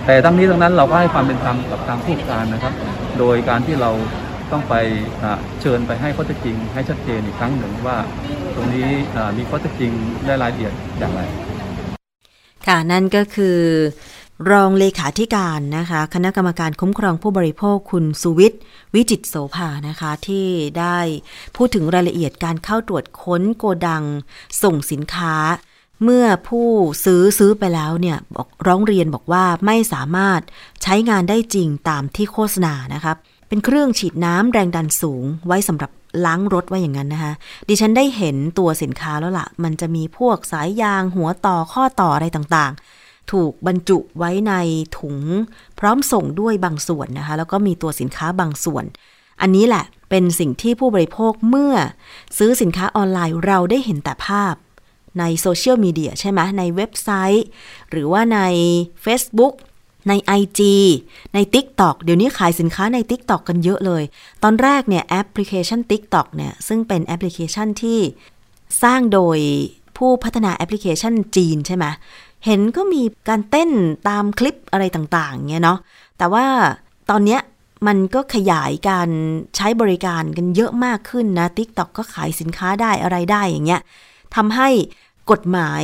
แต่ทั้งนี้ทั้งนั้นเราก็ให้ความเป็นธรรมกับทางผู้การนะครับ โดยการที่เราต้องไปเชิญไปให้ข้อเท็จจริง ให้ชัดเจนอีกครั้งหนึ่งว่า ตรงนี้มีข้อเท็จจริงได้รายละเอียดอย่างไร ค่ะนั่นก็คือ รองเลขาธิการนะคะ คณะกรรมการคุ้มครองผู้บริโภคคุณสุวิทย์วิจิตโสภานะคะ ที่ได้พูดถึงรายละเอียดการเข้าตรวจค้นโกดัง ส่งสินค้า เมื่อผู้ซื้อซื้อไปแล้วเนี่ยบอกร้องเรียนบอกว่าไม่สามารถใช้งานได้จริงตามที่โฆษณานะครับเป็นเครื่องฉีดน้ำแรงดันสูงไว้สำหรับล้างรถไว้อย่างนั้นนะคะ ดิฉันได้เห็นตัวสินค้าแล้วละ่ะ มันจะมีพวกสายยางหัวต่อข้อต่ออะไรต่างๆ ถูกบรรจุไว้ในถุง พร้อมส่งด้วยบางส่วนนะคะ แล้วก็มีตัวสินค้าบางส่วน อันนี้แหละเป็นสิ่งที่ผู้บริโภคเมื่อ ซื้อสินค้าออนไลน์เราได้เห็นแต่ภาพ ในโซเชียลมีเดียใช่ไหมในเว็บไซต์ หรือว่าใน Facebook ใน IG ใน TikTok เดี๋ยวนี้ขายสินค้าใน TikTok กันเยอะเลย ตอนแรกเนี่ยแอปพลิเคชัน TikTok เนี่ยซึ่งเป็นแอปพลิเคชันที่สร้างโดยผู้พัฒนาแอปพลิเคชันจีนใช่ไหมเห็นก็มีการเต้นตามคลิปอะไรต่างๆเงี้ยเนาะแต่ว่าตอนเนี้ยมันก็ขยายการใช้บริการกันเยอะมากขึ้นนะ TikTok ก็ขายสินค้าได้อะไรได้อย่างเงี้ยทำให้ กฎหมาย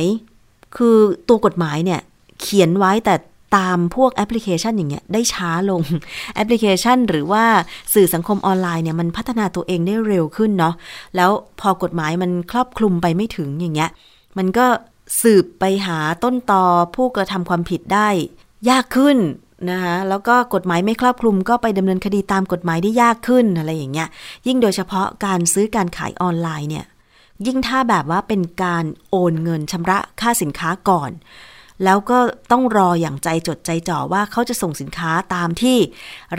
คือตัวกฎหมายเนี่ยเขียนไว้แต่ตามพวกแอปพลิเคชันอย่างเงี้ยได้ช้าลงแอปพลิเคชัน หรือว่าสื่อสังคมออนไลน์เนี่ยมันพัฒนาตัวเองได้เร็วขึ้นเนาะแล้วพอกฎหมายมันครอบคลุมไปไม่ถึงอย่างเงี้ยมันก็สืบไปหาต้นตอผู้กระทำความผิดได้ ยากขึ้นนะคะแล้วก็กฎหมายไม่ครอบคลุมก็ไปดำเนินคดีตามกฎหมายได้ยากขึ้นอะไรอย่างเงี้ยยิ่งโดยเฉพาะการซื้อการขายออนไลน์เนี่ย ยิ่งถ้าแบบว่าเป็นการโอนเงินชำระค่าสินค้าก่อน แล้วก็ต้องรออย่างใจจดใจจ่อว่าเขาจะส่งสินค้าตามที่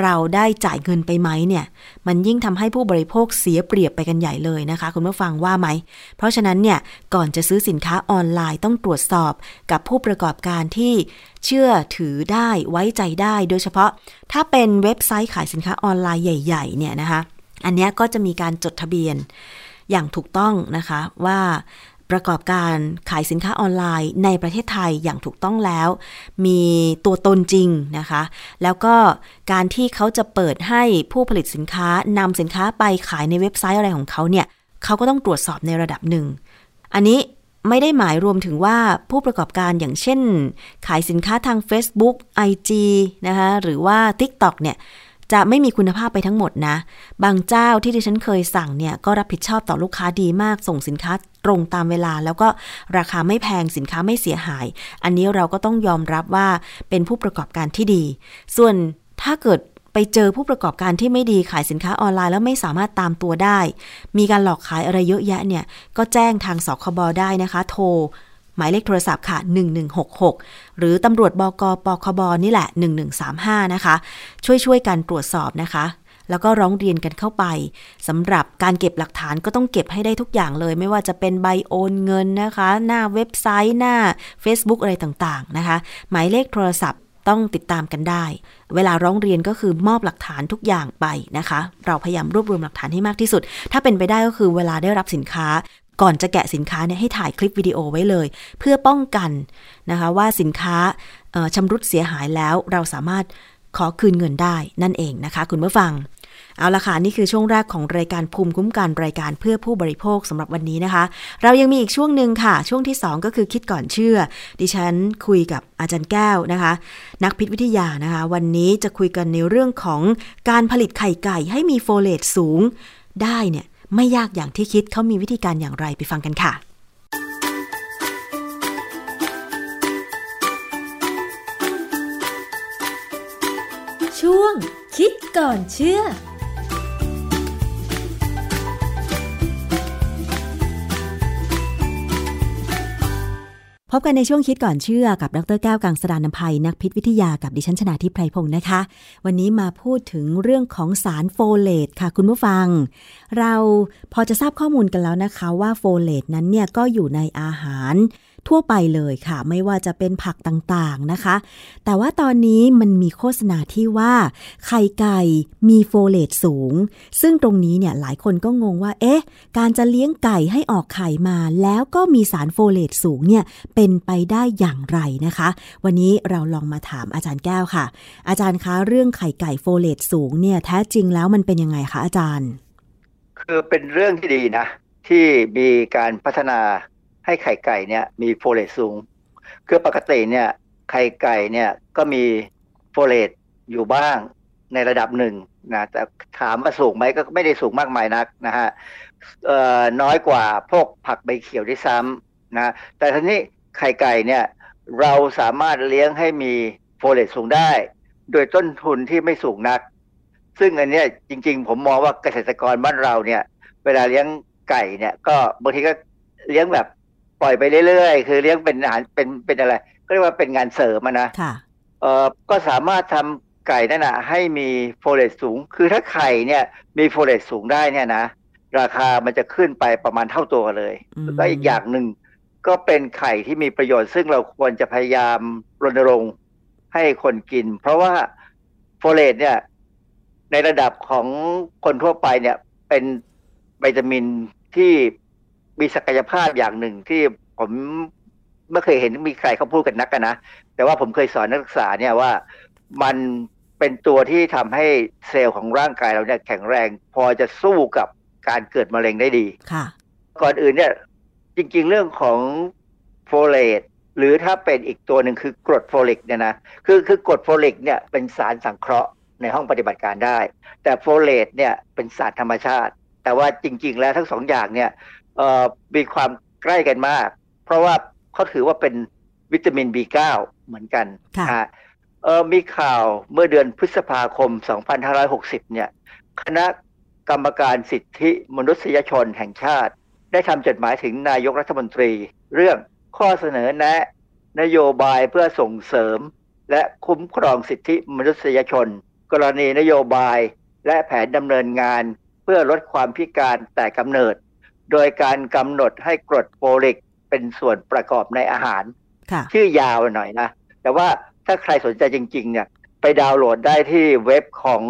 เราได้จ่ายเงินไปไหมเนี่ย มันยิ่งทำให้ผู้บริโภคเสียเปรียบไปกันใหญ่เลยนะคะ คุณผู้ฟังว่าไหม เพราะฉะนั้นเนี่ยก่อนจะซื้อสินค้าออนไลน์ต้องตรวจสอบกับผู้ประกอบการที่เชื่อถือได้ไว้ใจได้ โดยเฉพาะ ถ้าเป็นเว็บไซต์ขายสินค้าออนไลน์ใหญ่ ๆ เนี่ยนะคะ อันนี้ก็จะมีการจดทะเบียน อย่างถูกต้องนะคะว่าประกอบการขายสินค้าออนไลน์ในประเทศไทยอย่างถูกต้องแล้ว มีตัวตนจริงนะคะ แล้วก็การที่เขาจะเปิดให้ผู้ผลิตสินค้านำสินค้าไปขายในเว็บไซต์อะไรของเขาเนี่ยเขาก็ต้องตรวจสอบในระดับหนึ่ง อันนี้ไม่ได้หมายรวมถึงว่าผู้ประกอบการอย่างเช่น ขายสินค้าทาง Facebook IG นะคะหรือว่า TikTok เนี่ย จะไม่มีคุณภาพไปทั้งหมดนะ บางเจ้าที่ดิฉันเคยสั่งเนี่ยก็รับผิดชอบต่อลูกค้าดีมาก ส่งสินค้าตรงตามเวลา แล้วก็ราคาไม่แพงสินค้าไม่เสียหาย อันนี้เราก็ต้องยอมรับว่าเป็นผู้ประกอบการที่ดี ส่วนถ้าเกิดไปเจอผู้ประกอบการที่ไม่ดีขายสินค้าออนไลน์แล้วไม่สามารถตามตัวได้ มีการหลอกขายอะไรเยอะแยะเนี่ย ก็แจ้งทางสคบได้นะคะ โทร หมายเลขโทรศัพท์ค่ะ 1166 หรือตำรวจบกปคบนี่แหละ 1135 นะคะ ช่วยช่วยกันตรวจสอบนะคะ แล้วก็ร้องเรียนกันเข้าไปสำหรับการเก็บหลักฐานก็ต้องเก็บให้ได้ทุกอย่างเลย ไม่ว่าจะเป็นใบโอนเงินนะคะ หน้าเว็บไซต์หน้า Facebook อะไรต่างๆนะคะ หมายเลขโทรศัพท์ต้องติดตามกันได้ เวลาร้องเรียนก็คือมอบหลักฐานทุกอย่างไปนะคะ เราพยายามรวบรวมหลักฐานให้มากที่สุด ถ้าเป็นไปได้ก็คือเวลาได้รับสินค้า ก่อนจะแกะสินค้าเนี่ยให้ถ่ายคลิปวิดีโอไว้เลย เพื่อป้องกันนะคะว่าสินค้าชำรุดเสียหายแล้วเราสามารถขอคืนเงินได้นั่นเองนะคะ คุณผู้ฟัง เอาละค่ะ นี่คือช่วงแรกของรายการภูมิคุ้มกันรายการเพื่อผู้บริโภคสำหรับวันนี้นะคะ เรายังมีอีกช่วงหนึ่งค่ะ ช่วงที่ 2 ก็คือคิดก่อนเชื่อ ดิฉันคุยกับอาจารย์แก้วนะคะ นักพิษวิทยานะคะ วันนี้จะคุยกันในเรื่องของการผลิตไข่ไก่ให้มีโฟเลตสูงได้เนี่ย ไม่ยากอย่างที่คิดเขามีวิธีการอย่างไรไปฟังกันค่ะช่วงคิดก่อนเชื่อ พบกันในช่วงคิดก่อนเชื่อกับดรแก้วกังสดานนภัยนักพิษวิทยากับดิฉันชนาทิพไพรพงศ์นะคะ วันนี้มาพูดถึงเรื่องของสารโฟเลตค่ะคุณผู้ฟัง เราพอจะทราบข้อมูลกันแล้วนะคะว่าโฟเลตนั้นเนี่ยก็อยู่ในอาหาร ทั่วไปเลยค่ะ ไม่ว่าจะเป็นผักต่างๆนะคะ แต่ว่าตอนนี้มันมีโฆษณาที่ว่า ไข่ไก่มีโฟเลตสูง ซึ่งตรงนี้เนี่ยหลายคนก็งงว่า เอ๊ะ การจะเลี้ยงไก่ให้ออกไข่มา แล้วก็มีสารโฟเลตสูงเนี่ยเป็นไปได้อย่างไรนะคะ วันนี้เราลองมาถามอาจารย์แก้วค่ะ อาจารย์คะเรื่องไข่ไก่โฟเลตสูงเนี่ยแท้จริงแล้วมันเป็นยังไงคะอาจารย์ คือเป็นเรื่องที่ดีนะ ที่มีการพัฒนา ให้ไข่ไก่เนี่ยมีโฟเลตสูง คือปกติเนี่ยไข่ไก่เนี่ยก็มีโฟเลตอยู่บ้างในระดับหนึ่งนะแต่ถามว่าสูงไหมก็ไม่ได้สูงมากมายนักนะฮะน้อยกว่าพวกผักใบเขียวที่ซ้ำนะแต่ทีนี้ไข่ไก่เนี่ยเราสามารถเลี้ยงให้มีโฟเลตสูงได้ โดยต้นทุนที่ไม่สูงนัก ซึ่งอันนี้จริงๆ ผมมองว่าเกษตรกรบ้านเราเนี่ย เวลาเลี้ยงไก่เนี่ยก็บางทีก็เลี้ยงแบบ ปล่อยไปเรื่อยๆ คือเลี้ยงเป็นอาหารเป็นเป็นอะไรก็เรียกว่าเป็นงานเสริมนะค่ะเอ่อก็สามารถทำไข่นั่นนะให้มีโฟเลตสูง คือถ้าไข่เนี่ยมีโฟเลตสูงได้เนี่ยนะ ราคามันจะขึ้นไปประมาณเท่าตัวเลยแล้วก็อีกอย่างหนึ่งก็เป็นไข่ที่มีประโยชน์ ซึ่งเราควรจะพยายามรณรงค์ให้คนกิน เพราะว่าโฟเลตเนี่ย ในระดับของคนทั่วไปเนี่ย เป็นวิตามินที่ มีศักยภาพอย่างหนึ่งที่ผมไม่เคยเห็นมีใครเขาพูดกันนักกันนะ แต่ว่าผมเคยสอนนักศึกษาเนี่ยว่ามันเป็นตัวที่ทำให้เซลล์ของร่างกายเราเนี่ยแข็งแรง พอจะสู้กับการเกิดมะเร็งได้ดีค่ะ ก่อนอื่นเนี่ยจริง ๆ เรื่องของโฟเลตหรือถ้าเป็นอีกตัวหนึ่งคือกรดโฟลิกเนี่ยนะคือคือกรดโฟลิกเนี่ยเป็นสารสังเคราะห์ในห้องปฏิบัติการได้ แต่โฟเลตเนี่ยเป็นสารธรรมชาติ แต่ว่าจริง ๆ แล้วทั้งสองอย่างเนี่ยเอ่อ มีความใกล้กันมาก เพราะว่าเขาถือว่าเป็นวิตามิน B9 เหมือนกันค่ะอ่าเออมีข่าวเมื่อเดือนพฤษภาคม 2560 เนี่ย คณะกรรมการสิทธิมนุษยชนแห่งชาติ ได้ทำจดหมายถึงนายกรัฐมนตรี เรื่องข้อเสนอแนะ นโยบายเพื่อส่งเสริม และคุ้มครองสิทธิมนุษยชน กรณีนโยบายและแผนดำเนินงานเพื่อลดความพิการแต่กำเนิด โดยการกำหนดให้กรดโฟลิกเป็นส่วนประกอบในอาหารค่ะชื่อยาวหน่อยนะ แต่ว่าถ้าใครสนใจจริง ๆ เนี่ย ไปดาวน์โหลดได้ที่เว็บของ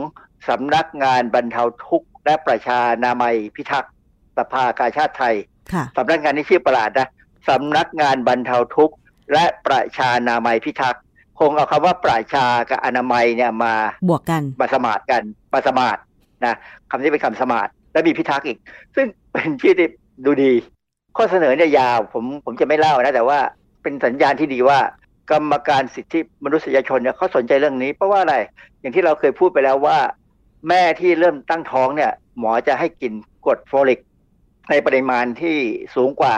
สำนักงานบรรเทาทุกข์ และประชานามัยพิทักษ์สภากาชาดไทยค่ะสำนักงานนี้ชื่อประหลาดนะสำนักงานบรรเทาทุกข์ และประชานามัยพิทักษ์คงเอาคำว่าประชากับอนามัยเนี่ยมาบวกกันมาสมาดกันมาสมาดนะคำนี้เป็นคำสมาด และมีพิทักษ์อีก ซึ่งเป็นชื่อที่ดูดี ข้อเสนอเนี่ยยาวผมผมจะไม่เล่านะ แต่ว่าเป็นสัญญาณที่ดีว่า กรรมการสิทธิมนุษยชนเนี่ยเขาสนใจเรื่องนี้ เพราะว่าอะไร อย่างที่เราเคยพูดไปแล้วว่า แม่ที่เริ่มตั้งท้องเนี่ย หมอจะให้กินกรดโฟลิก ในปริมาณที่สูงกว่า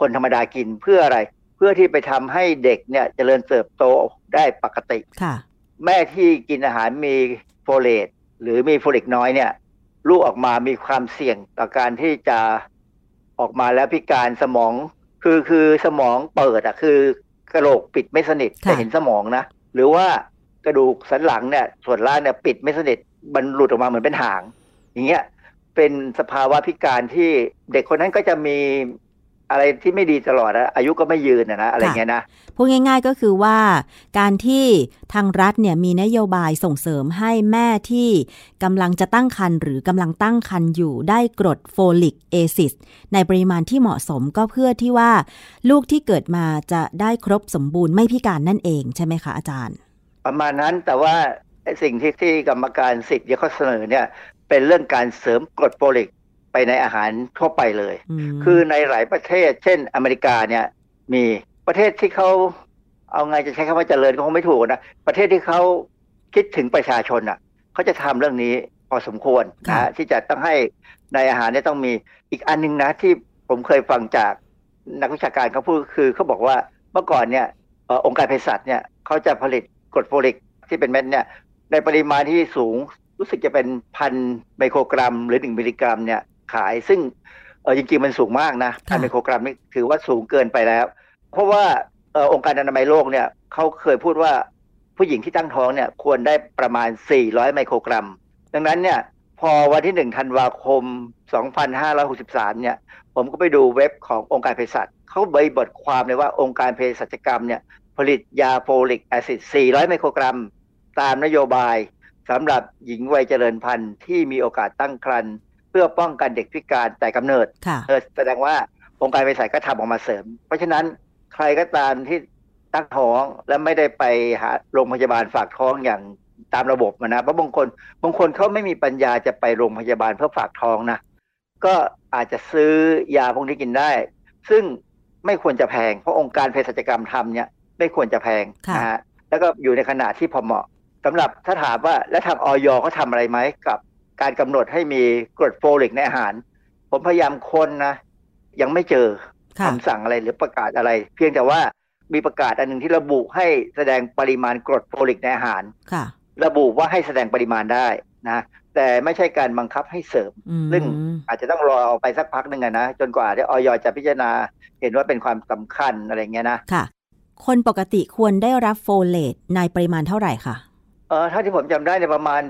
คนธรรมดากินเพื่ออะไร เพื่อที่ไปทำให้เด็กเนี่ยเจริญเติบโตได้ปกติค่ะ แม่ที่กินอาหารมีโฟเลตหรือมีโฟลิกน้อยเนี่ย ลูกออกมามีความเสี่ยงต่อการที่จะออกมาแล้วพิการสมองคือคือสมองเปิดอะคือกะโหลกปิดไม่สนิทค่ะจะเห็นสมองนะ หรือว่ากระดูกสันหลังเนี่ย ส่วนล่างเนี่ยปิดไม่สนิทมันหลุดออกมาเหมือนเป็นหาง อย่างเงี้ยเป็นสภาวะพิการที่เด็กคนนั้นก็จะมี อะไรที่ไม่ดีตลอดนะอายุก็ไม่ยืนนะนะอะไรเงี้ยนะพูดง่าย ๆก็คือว่า การที่ทางรัฐเนี่ยมีนโยบายส่งเสริมให้แม่ที่กำลังจะตั้งครรภ์หรือกำลังตั้งครรภ์อยู่ได้กรด folic acid ในปริมาณที่เหมาะสมก็เพื่อที่ว่า ลูกที่เกิดมาจะได้ครบสมบูรณ์ไม่พิการนั่นเองใช่ไหมคะอาจารย์ ประมาณนั้นแต่ว่าไอ้สิ่งที่ที่กรรมการสิทธิ์เขาเสนอเนี่ยเป็นเรื่องการเสริมกรดโฟลิก ไปในอาหารทั่วไปเลยอืมคือในหลายประเทศ เช่นอเมริกาเนี่ย มีประเทศที่เขาเอาไงจะใช้คำว่าเจริญก็คงไม่ถูกนะ ประเทศที่เขาคิดถึงประชาชนอะเขาจะทำเรื่องนี้พอสมควรนะฮะที่จะต้องให้ในอาหารเนี่ยต้องมีอีกอันหนึงนะ ที่ผมเคยฟังจากนักวิชาการเขาพูดคือเขาบอกว่าเมื่อก่อนเนี่ยเอ่อองค์การเภสัชเนี่ยเขาจะผลิตกรดโฟลิกที่เป็นเม็ดเนี่ยในปริมาณที่สูงรู้สึกจะเป็นพันไมโครกรัม หรือหนึ่งมิลลิกรัมเนี่ย ขาย ซึ่งเออจริงๆมันสูงมากนะพันไมโครกรัมนี่ถือว่าสูงเกินไปแล้ว เพราะว่าเออองค์การอนามัยโลกเนี่ยเขาเคยพูดว่าผู้หญิงที่ตั้งท้องเนี่ยควรได้ประมาณ 400 ไมโครกรัม ดังนั้นเนี่ยพอวันที่1ธันวาคม 2563 เนี่ย ผมก็ไปดูเว็บขององค์การเภสัชเขาใบบทความเลยว่าองค์การเภสัชกรรมเนี่ยผลิตยาโฟลิกแอซิด 400 ไมโครกรัม ตามนโยบายสำหรับหญิงวัยเจริญพันธุ์ที่มีโอกาสตั้งครรภ์ เพื่อป้องกันเด็กพิการแต่กำเนิดค่ะเออแสดงว่าองค์การเภสัชก็ทำออกมาเสริม เพราะฉะนั้นใครก็ตามที่ตั้งท้องและไม่ได้ไปหาโรงพยาบาลฝากท้องอย่างตามระบบอะนะเพราะบางคนบางคนเขาไม่มีปัญญาจะไปโรงพยาบาลเพื่อฝากท้องนะก็อาจจะซื้อยาพวกนี้กินได้ ซึ่งไม่ควรจะแพง เพราะองค์การเภสัชกรรมทำเนี่ยไม่ควรจะแพงค่ะนะฮะแล้วก็อยู่ในขนาดที่พอเหมาะสำหรับถ้าถามว่าแล้วทางอย.เขาทำอะไรไหมกับ การกำหนดให้มีกรดโฟลิกในอาหาร ผมพยายามค้นนะ ยังไม่เจอค่ะคำสั่งอะไรหรือประกาศอะไร เพียงแต่ว่ามีประกาศอันหนึ่งที่ระบุให้แสดงปริมาณกรดโฟลิกในอาหารค่ะระบุว่าให้แสดงปริมาณได้นะ แต่ไม่ใช่การบังคับให้เสริมอืมซึ่งอาจจะต้องรอเอาไปสักพักหนึ่งอะนะ จนกว่าที่ออยจะพิจารณาเห็นว่าเป็นความสำคัญอะไรเงี้ยนะค่ะ คนปกติควรได้รับโฟเลตในปริมาณเท่าไหร่คะเออถ้าที่ผมจำได้ในยประมาณ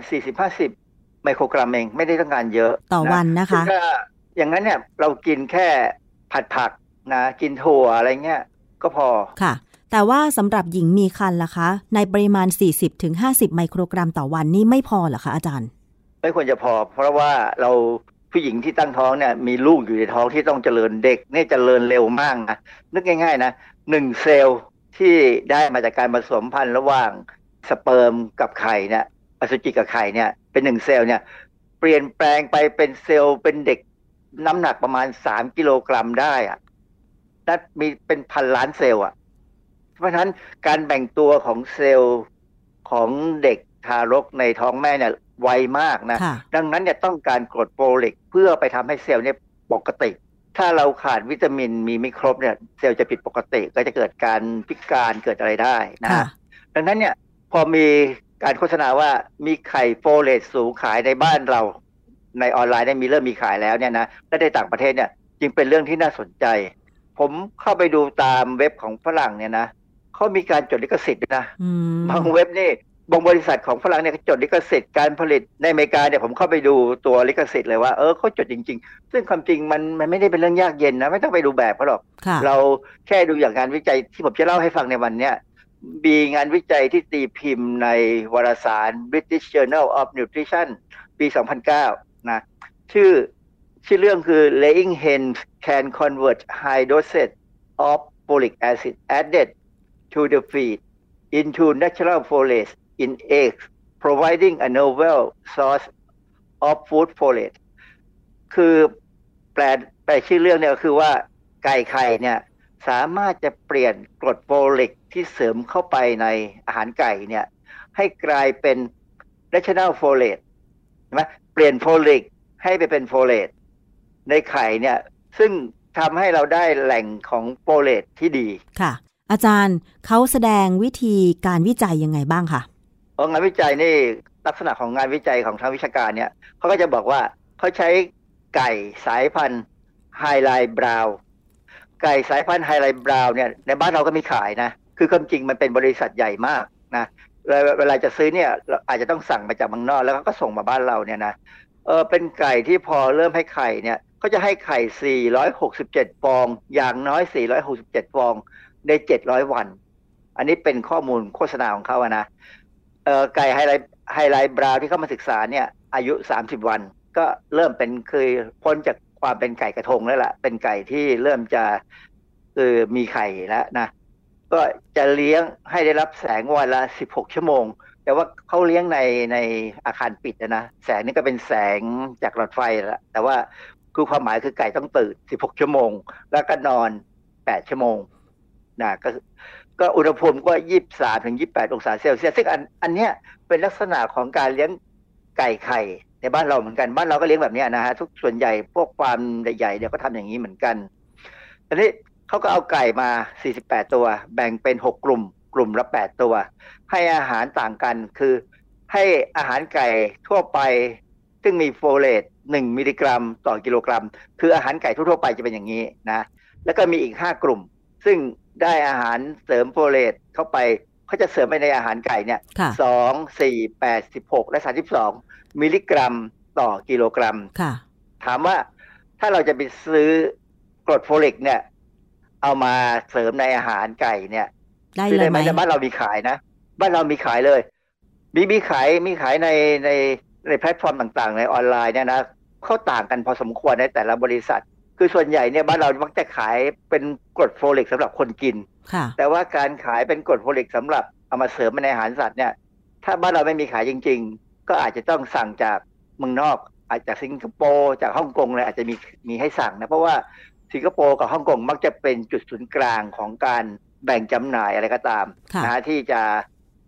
40-50 ไมโครกรัมเองไม่ได้ต้องการเยอะต่อวันนะคะซึ่งถ้าอย่างนั้นเนี่ยเรากินแค่ผัดผักนะกินถั่วอะไรเงี้ยก็พอค่ะ แต่ว่าสำหรับหญิงมีคันล่ะคะ ในปริมาณ 40-50 ไมโครกรัมต่อวันนี่ไม่พอเหรอคะอาจารย์ ไม่ควรจะพอ เพราะว่าเราผู้หญิงที่ตั้งท้องเนี่ยมีลูกอยู่ในท้องที่ต้องเจริญเด็กเนี่ยเจริญเร็วมากนะนึกง่ายๆนะหนึ่งเซลล์ที่ได้มาจากการผสมพันธุ์ระหว่างสเปิร์มกับไข่เนี่ยอสุจิกับไข่เนี่ย เป็นหนึ่งเซลล์เนี่ยเปลี่ยนแปลงไปเป็นเซลล์เป็นเด็กน้ำหนักประมาณสามกิโลกรัมได้อะนั่นมีเป็นพันล้านเซลล์อะ เพราะฉะนั้นการแบ่งตัวของเซลล์ของเด็กทารกในท้องแม่เนี่ยไวมากนะค่ะดังนั้นเนี่ยต้องการกรดโฟลิกเพื่อไปทำให้เซลล์เนี่ยปกติ ถ้าเราขาดวิตามินมีไม่ครบเนี่ยเซลล์จะผิดปกติก็จะเกิดการพิการเกิดอะไรได้นะค่ะดังนั้นเนี่ยพอมี การโฆษณาว่ามีไข่โฟเลตสูงขายในบ้านเราในออนไลน์เนี่ยมีเริ่มมีขายแล้วเนี่ยนะและในต่างประเทศเนี่ยจึงเป็นเรื่องที่น่าสนใจ ผมเข้าไปดูตามเว็บของฝรั่งเนี่ยนะเขามีการจดลิขสิทธิ์ด้วยนะอืมบางเว็บนี่บางบริษัทของฝรั่งเนี่ยเขาจดลิขสิทธิ์การผลิตในอเมริกาเนี่ยผมเข้าไปดูตัวลิขสิทธิ์เลยว่าเออเขาจดจริง ๆ ซึ่งความจริงมันมันไม่ได้เป็นเรื่องยากเย็นนะไม่ต้องไปดูแบบเขาหรอกค่ะเราแค่ดูอย่างงานวิจัยที่ผมจะเล่าให้ฟังในวันเนี้ย มีงานวิจัยที่ตีพิมพ์ในวารสาร British Journal of Nutrition ปี 2009 นะ ชื่อชื่อเรื่องคือ laying hens can convert high dosage of folic acid added to the feed into natural folate in eggs providing a novel source of food folate คือแปลแปลชื่อเรื่องเนี่ยคือว่าไก่ไข่เนี่ย สามารถจะเปลี่ยนกรดโฟลิก ที่เสริมเข้าไปในอาหารไก่เนี่ย ให้กลายเป็น natural folate ใช่ไหมเปลี่ยนโฟลิกให้ไปเป็นโฟเลตในไข่เนี่ย ซึ่งทำให้เราได้แหล่งของโฟเลตที่ดีค่ะ อาจารย์เขาแสดงวิธีการวิจัยยังไงบ้างคะเพราะงานวิจัยนี่ลักษณะของงานวิจัยของทางวิชาการเนี่ยเขาก็จะบอกว่าเขาใช้ไก่สายพันธุ์ Hy-Line Brownไก่สายพันธุ์ Hy-Line Brown เนี่ยในบ้านเราก็มีขายนะ คือความจริงมันเป็นบริษัทใหญ่มากนะเวลาจะซื้อเนี่ยอาจจะต้องสั่งมาจากเมืองนอกแล้วก็ส่งมาบ้านเราเนี่ยนะเออเป็นไก่ที่พอเริ่มให้ไข่เนี่ยเขาจะให้ไข่ 467 ฟอง อย่างน้อย 467 ฟองใน 700 วัน อันนี้เป็นข้อมูลโฆษณาของเขาอะนะเออไก่ Hy-Line Hy-Line Brown ที่เขามาศึกษาเนี่ยอายุ 30 วัน ก็เริ่มเป็นคือพ้นจากความเป็นไก่กระทงแล้วล่ะเป็นไก่ที่เริ่มจะคือมีไข่แล้วนะ ก็จะเลี้ยงให้ได้รับแสงวันละ16ชั่วโมง แต่ว่าเขาเลี้ยงในในอาคารปิดนะ แสงนี่ก็เป็นแสงจากหลอดไฟล้วแต่ว่าคือความหมายคือไก่ต้องตื่น16ชั่วโมง แล้วก็นอน8ชั่วโมงนะก็ก็อุณหภูมิก็ยี่สามถึงยี่แปดองศาเซลเซียสซึ่งอันอันเนี้ยเป็นลักษณะของการเลี้ยงไก่ไข่ในบ้านเราเหมือนกันบ้านเราก็เลี้ยงแบบนี้นะฮะทุกส่วนใหญ่พวกฟาร์มใหญ่ๆเนี่ยก็ทำอย่างนี้เหมือนกันอันนี้ เขาก็เอาไก่มา 48 ตัว แบ่งเป็น 6 กลุ่ม กลุ่มละ 8 ตัว ให้อาหารต่างกันคือให้อาหารไก่ทั่วไป ซึ่งมีโฟเลต1มิลลิกรัม ต่อกิโลกรัม คืออาหารไก่ทั่วๆไปจะเป็นอย่างนี้นะแล้วก็มีอีก 5 กลุ่ม ซึ่งได้อาหารเสริมโฟเลตเข้าไปเขาจะเสริมไปในอาหารไก่เนี่ยค่ะสองสี่แปดสิบหกและสามสิบสองมิลลิกรัมต่อกิโลกรัมค่ะถามว่าถ้าเราจะไปซื้อกรดโฟลิกเนี่ย เอามาเสริมในอาหารไก่เนี่ยได้ซื้อเลยได้ไหไหมมในบ้านเรามีขายนะบ้านเรามีขายเลย มีมีขายมีขายในในในแพลตฟอร์มต่างๆ ในออนไลน์เนี่ยนะเขาต่างกันพอสมควรในแต่ละบริษัท คือส่วนใหญ่เนี่ยบ้านเรามักจะขายเป็นกรดโฟลิกสำหรับคนกินค่ะแต่ว่าการขายเป็นกรดโฟลิกสำหรับเอามาเสริมในอาหารสัตว์เนี่ย ถ้าบ้านเราไม่มีขายจริง ๆ ก็อาจจะต้องสั่งจากเมืองนอก อาจจะสิงคโปร์จากฮ่องกงเลยอาจจะมีมีให้สั่งนะเพราะว่า สิงคโปร์กับฮ่องกงมักจะเป็นจุดศูนย์กลางของการแบ่งจำหน่ายอะไรก็ตามค่ะนะฮะที่จะ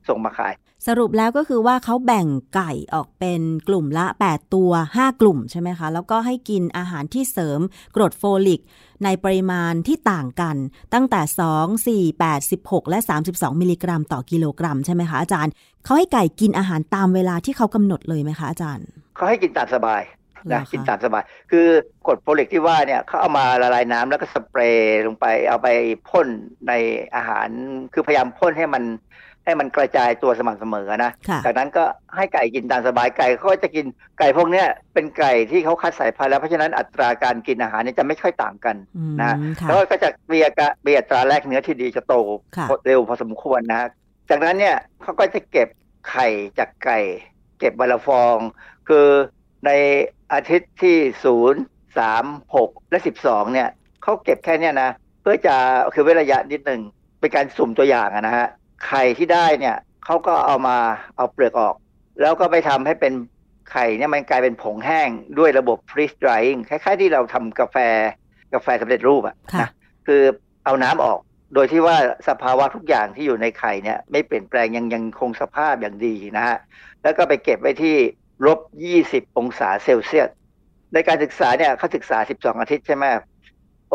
ส่งมาขาย สรุปแล้วก็คือว่าเขาแบ่งไก่ออกเป็นกลุ่มละ 8 ตัว 5 กลุ่มใช่ไหมคะ แล้วก็ให้กินอาหารที่เสริมกรดโฟลิก ในปริมาณที่ต่างกัน ตั้งแต่ 2 4 8 16 และ 32 มิลลิกรัมต่อกิโลกรัมใช่ไหมคะอาจารย์ เขาให้ไก่กินอาหารตามเวลาที่เขากำหนดเลยไหมคะอาจารย์ เขาให้กินตามสบายเหรอ นะคะกินตามสบาย คือกรดโฟลิกที่ว่าเนี่ยเขาเอามาละลายน้ำแล้วก็สเปรย์ลงไปเอาไปพ่นในอาหาร คือพยายามพ่นให้มันให้มันกระจายตัวสม่ำเสมอนะค่ะจากนั้นก็ให้ไก่กินตามสบายไก่เขาก็จะกินไก่พวกเนี้ยเป็นไก่ที่เขาคัดสายพันธุ์แล้วเพราะฉะนั้นอัตราการกินอาหารเนี่ยจะไม่ค่อยต่างกันอืมนะค่ะแล้วก็จะมีอาการมีอัตราแลกเนื้อที่ดีจะโตค่ะเร็วพอสมควรนะ จากนั้นเนี่ยเขาก็จะเก็บไข่จากไก่ เก็บวันละฟอง คือ ในอาทิตย์ที่ศูนย์สามหกและสิบสองเนี่ยเขาเก็บแค่เนี้ยนะ เพื่อจะคือเว้นระยะนิดหนึ่งเป็นการสุ่มตัวอย่างอะนะฮะไข่ที่ได้เนี่ยเขาก็เอามาเอาเปลือกออก แล้วก็ไปทำให้เป็นไข่เนี่ยมันกลายเป็นผงแห้งด้วยระบบ freeze drying คล้ายๆที่เราทำกาแฟกาแฟสำเร็จรูปอะค่ะนะคือเอาน้ำออกโดยที่ว่าสภาวะทุกอย่างที่อยู่ในไข่เนี่ยไม่เปลี่ยนแปลงยังยังคงสภาพอย่างดีนะฮะแล้วก็ไปเก็บไว้ที่ ลบ20องศาเซลเซียส ในการศึกษาเนี่ยเขาศึกษา12อาทิตย์ใช่ไหม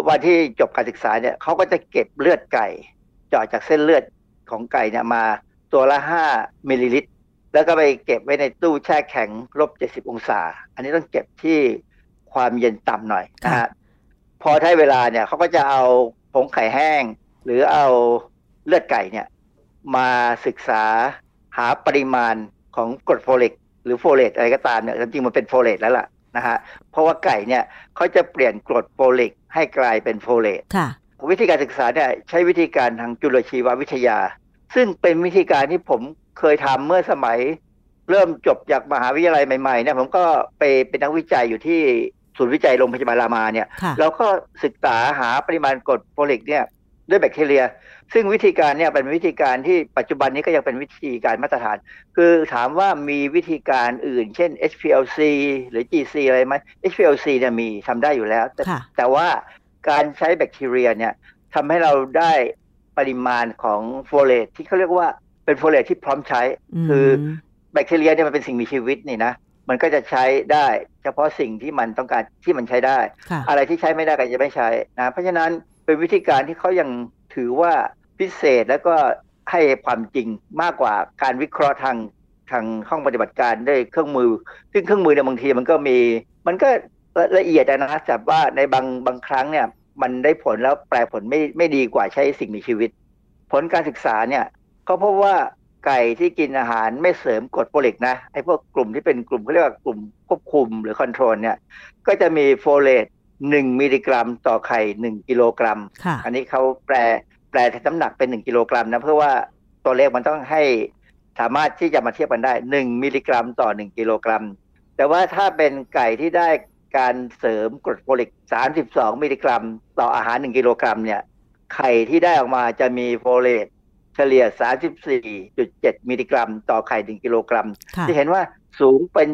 วันที่จบการศึกษาเนี่ยเขาก็จะเก็บเลือดไก่เจาะจากเส้นเลือดของไก่เนี่ยมาตัวละ5มิลลิลิตร แล้วก็ไปเก็บไว้ในตู้แช่แข็งลบ70องศา อันนี้ต้องเก็บที่ความเย็นต่ำหน่อยนะฮะพอได้เวลาเนี่ยเขาก็จะเอาผงไข่แห้ง หรือเอาเลือดไก่เนี่ยมาศึกษาหาปริมาณของกรดโฟลิก หรือโฟเลตอะไรก็ตามเนี่ยจริงๆมันเป็นโฟเลตแล้วล่ะนะฮะเพราะว่าไก่เนี่ยเขาจะเปลี่ยนกรดโฟลิกให้กลายเป็นโฟเลตค่ะวิธีการศึกษาเนี่ยใช้วิธีการทางจุลชีววิทยา ซึ่งเป็นวิธีการที่ผมเคยทำเมื่อสมัย เริ่มจบจากมหาวิทยาลัยใหม่ๆเนี่ยผมก็ไปเป็นนักวิจัยอยู่ที่ศูนย์วิจัยโรงพยาบาลรามาเนี่ยค่ะเราก็ศึกษาหาปริมาณกรดโฟลิกเนี่ยด้วยแบคทีเรีย ซึ่งวิธีการเนี่ยเป็นวิธีการที่ปัจจุบันนี้ก็ยังเป็นวิธีการมาตรฐาน คือถามว่ามีวิธีการอื่น เช่น HPLC หรือ GC อะไรไหม HPLC เนี่ยมีทำได้อยู่แล้ว แต่ค่ะแต่ว่าการใช้แบคทีเรียเนี่ยทำให้เราได้ปริมาณของโฟเลตที่เขาเรียกว่าเป็นโฟเลตที่พร้อมใช้ คือแบคทีเรียเนี่ยมันเป็นสิ่งมีชีวิตนี่นะมันก็จะใช้ได้ เฉพาะสิ่งที่มันต้องการที่มันใช้ได้ค่ะอะไรที่ใช้ไม่ได้ก็จะไม่ใช้นะเพราะฉะนั้นเป็นวิธีการที่เขายัง ถือว่าพิเศษแล้วก็ให้ความจริงมากกว่าการวิเคราะห์ทางทางห้องปฏิบัติการด้วยเครื่องมือ ซึ่งเครื่องมือเนี่ยบางทีมันก็มี มันก็ละละเอียดอะนะแต่ว่าในบางบางครั้งเนี่ย มันได้ผลแล้วแปลผลไม่ไม่ดีกว่าใช้สิ่งมีชีวิต ผลการศึกษาเนี่ยเขาพบว่าไก่ที่กินอาหารไม่เสริมกรดโฟลิกนะไอ้พวกกลุ่มที่เป็นกลุ่มเขาเรียกว่ากลุ่มควบคุมหรือ control เนี่ย ก็จะมีโฟเลตหนึ่งมิลลิกรัม ต่อไข่หนึ่งกิโลกรัมค่ะอันนี้เขาแปล แปลน้ำหนักเป็นหนึ่งกิโลกรัมนะเพื่อว่าตัวเลขมันต้องให้สามารถที่จะมาเทียบกันได้หนึ่งมิลลิกรัมต่อหนึ่งกิโลกรัม แต่ว่าถ้าเป็นไก่ที่ได้การเสริมกรดโฟลิก 32 มิลลิกรัม ต่ออาหาร 1 กิโลกรัมเนี่ย ไข่ที่ได้ออกมาจะมีโฟเลตเฉลี่ย 34.7 มิลลิกรัม ต่อไข่ 1 กิโลกรัมค่ะจะเห็นว่าสูงเป็น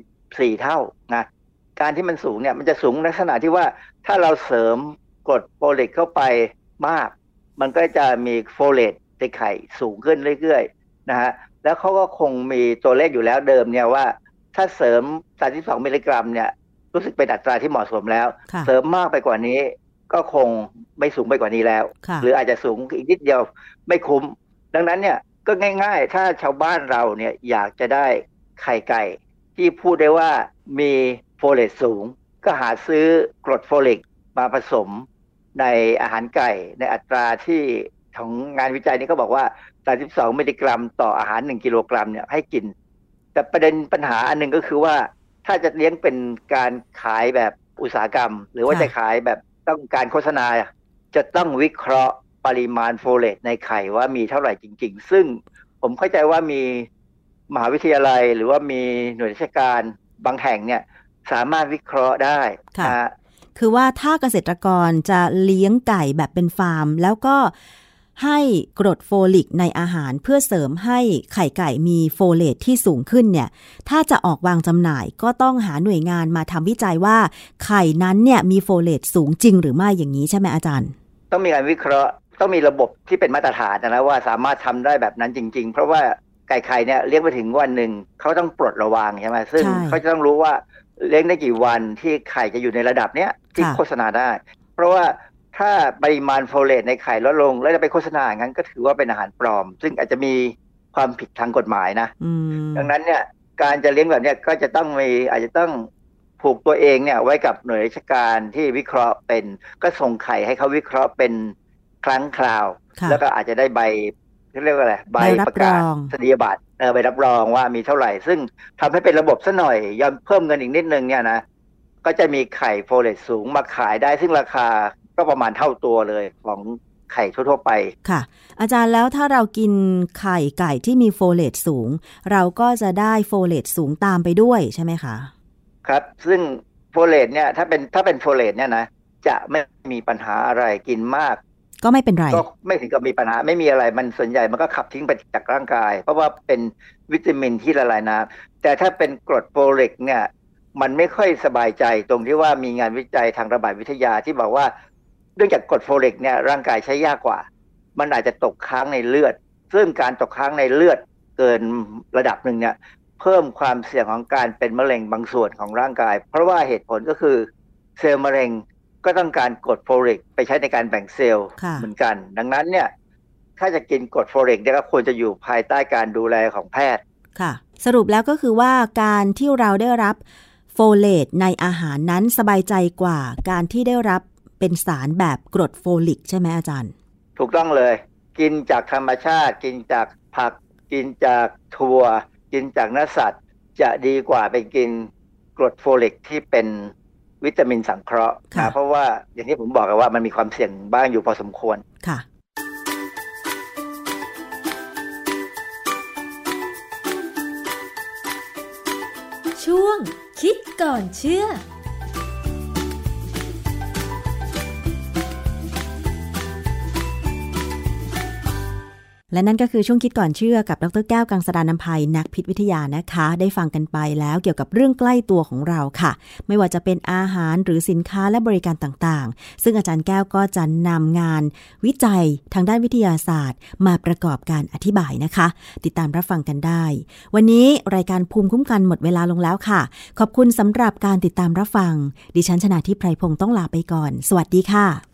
34 เท่านะ การที่มันสูงเนี่ยมันจะสูงลักษณะที่ว่าถ้าเราเสริมกรดโฟลิกเข้าไปมาก มันก็จะมีโฟเลตในไข่สูงขึ้นเรื่อยๆนะฮะแล้วเขาก็คงมีตัวเลขอยู่แล้วเดิมเนี่ยว่า ถ้าเสริม 32 มิลลิกรัมเนี่ยรู้สึกเป็นอัตราที่เหมาะสมแล้วค่ะเสริมมากไปกว่านี้ก็คงไม่สูงไปกว่านี้แล้วค่ะหรืออาจจะสูงอีกนิดเดียวไม่คุ้ม ดังนั้นเนี่ยก็ง่าย ๆ ถ้าชาวบ้านเราเนี่ยอยากจะได้ไข่ไก่ ที่พูดได้ว่ามีโฟเลตสูง ก็หาซื้อกรดโฟลิกมาผสม ในอาหารไก่ในอัตราที่ของงานวิจัยนี้ก็บอกว่า 32 มิลลิกรัม ต่ออาหาร 1 กิโลกรัมเนี่ยให้กิน แต่ประเด็นปัญหาอันหนึ่งก็คือว่าถ้าจะเลี้ยงเป็นการขายแบบอุตสาหกรรม หรือว่าค่ะจะขายแบบต้องการโฆษณา จะต้องวิเคราะห์ปริมาณโฟเลตในไข่ว่ามีเท่าไหร่จริง ๆ ซึ่งผมเข้าใจว่ามีมหาวิทยาลัยหรือว่ามีหน่วยราชการบางแห่งเนี่ยสามารถวิเคราะห์ได้ค่ะนะฮะ คือว่าถ้าเกษตรกรจะเลี้ยงไก่แบบเป็นฟาร์ม แล้วก็ให้กรดโฟลิกในอาหารเพื่อเสริมให้ไข่ไก่มีโฟเลตที่สูงขึ้นเนี่ย ถ้าจะออกวางจำหน่ายก็ต้องหาหน่วยงานมาทำวิจัยว่า ไข่นั้นเนี่ยมีโฟเลตสูงจริงหรือไม่อย่างนี้ใช่ไหมอาจารย์ ต้องมีการวิเคราะห์ต้องมีระบบที่เป็นมาตรฐานนะว่าสามารถทำได้แบบนั้นจริง ๆ เพราะว่าไก่ไข่เนี่ยเลี้ยงไปถึงวันหนึ่งเขาต้องปลดระวางใช่ไหมซึ่งใช่เขาจะต้องรู้ว่า เลี้ยงได้กี่วันที่ไข่จะอยู่ในระดับเนี้ยที่ค่ะโฆษณาได้ เพราะว่าถ้าปริมาณโฟเลตในไข่ลดลง แล้วจะไปโฆษณาอย่างนั้นก็ถือว่าเป็นอาหารปลอม ซึ่งอาจจะมีความผิดทางกฎหมายนะอืมดังนั้นเนี่ยการจะเลี้ยงแบบเนี้ยก็จะต้องมีอาจจะต้องผูกตัวเองเนี่ยไว้กับหน่วยราชการที่วิเคราะห์เป็น ก็ส่งไข่ให้เขาวิเคราะห์เป็นครั้งคราวค่ะแล้วก็อาจจะได้ใบเรียกว่าอะไรใบใบรับประกาศรองนียบัตร เออใบรับรองว่ามีเท่าไหร่ ซึ่งทำให้เป็นระบบซะหน่อย ยอมเพิ่มเงินอีกนิดนึงเนี่ยนะก็จะมีไข่โฟเลตสูงมาขายได้ ซึ่งราคาก็ประมาณเท่าตัวเลยของไข่ทั่วๆไปค่ะ อาจารย์แล้วถ้าเรากินไข่ไก่ที่มีโฟเลตสูง เราก็จะได้โฟเลตสูงตามไปด้วยใช่ไหมคะ ครับ ซึ่งโฟเลตเนี่ยถ้าเป็นถ้าเป็นโฟเลตเนี่ยนะจะไม่มีปัญหาอะไรกินมาก ก็ไม่เป็นไร ก็ไม่ถึงกับมีปัญหาไม่มีอะไรมันส่วนใหญ่มันก็ขับทิ้งไปจากร่างกาย เพราะว่าเป็นวิตามินที่ละลายน้ำแต่ถ้าเป็นกรดโฟลิกเนี่ย มันไม่ค่อยสบายใจตรงที่ว่ามีงานวิจัยทางระบาดวิทยาที่บอกว่าเนื่องจากกรดโฟลิกเนี่ยร่างกายใช้ยากกว่า มันอาจจะตกค้างในเลือด ซึ่งการตกค้างในเลือดเกินระดับหนึ่งเนี่ยเพิ่มความเสี่ยงของการเป็นมะเร็งบางส่วนของร่างกาย เพราะว่าเหตุผลก็คือเซลล์มะเร็ง ก็ต้องการกรดโฟลิกไปใช้ในการแบ่งเซลล์ค่ะเหมือนกัน ดังนั้นเนี่ย ถ้าจะกินกรดโฟลิกเนี่ยก็ควรจะอยู่ภายใต้การดูแลของแพทย์ค่ะ สรุปแล้วก็คือว่าการที่เราได้รับโฟเลตในอาหารนั้นสบายใจกว่าการที่ได้รับเป็นสารแบบกรดโฟลิก ใช่ไหมอาจารย์ ถูกต้องเลย กินจากธรรมชาติ กินจากผัก กินจากถั่ว กินจากเนื้อสัตว์ จะดีกว่าไปกินกรดโฟลิกที่เป็น วิตามินสังเคราะห์ค่ะนะเพราะว่าอย่างที่ผมบอกกันว่ามันมีความเสี่ยงบ้างอยู่พอสมควรค่ะ ช่วงคิดก่อนเชื่อ และนั่นก็คือช่วงคิดก่อนเชื่อกับดรแก้วกังสดานนภัยนักพิษวิทยานะคะ ได้ฟังกันไปแล้วเกี่ยวกับเรื่องใกล้ตัวของเราค่ะ ไม่ว่าจะเป็นอาหารหรือสินค้าและบริการต่างๆ ซึ่งอาจารย์แก้วก็จะนำงาน วิจัยทางด้านวิทยาศาสตร์ มาประกอบการอธิบายนะคะ ติดตามรับฟังกันได้ วันนี้รายการภูมิคุ้มกันหมดเวลาลงแล้วค่ะ ขอบคุณสำหรับการติดตามรับฟัง ดิฉันชนะทิพไพรพงศ์ต้องลาไปก่อน สวัสดีค่ะ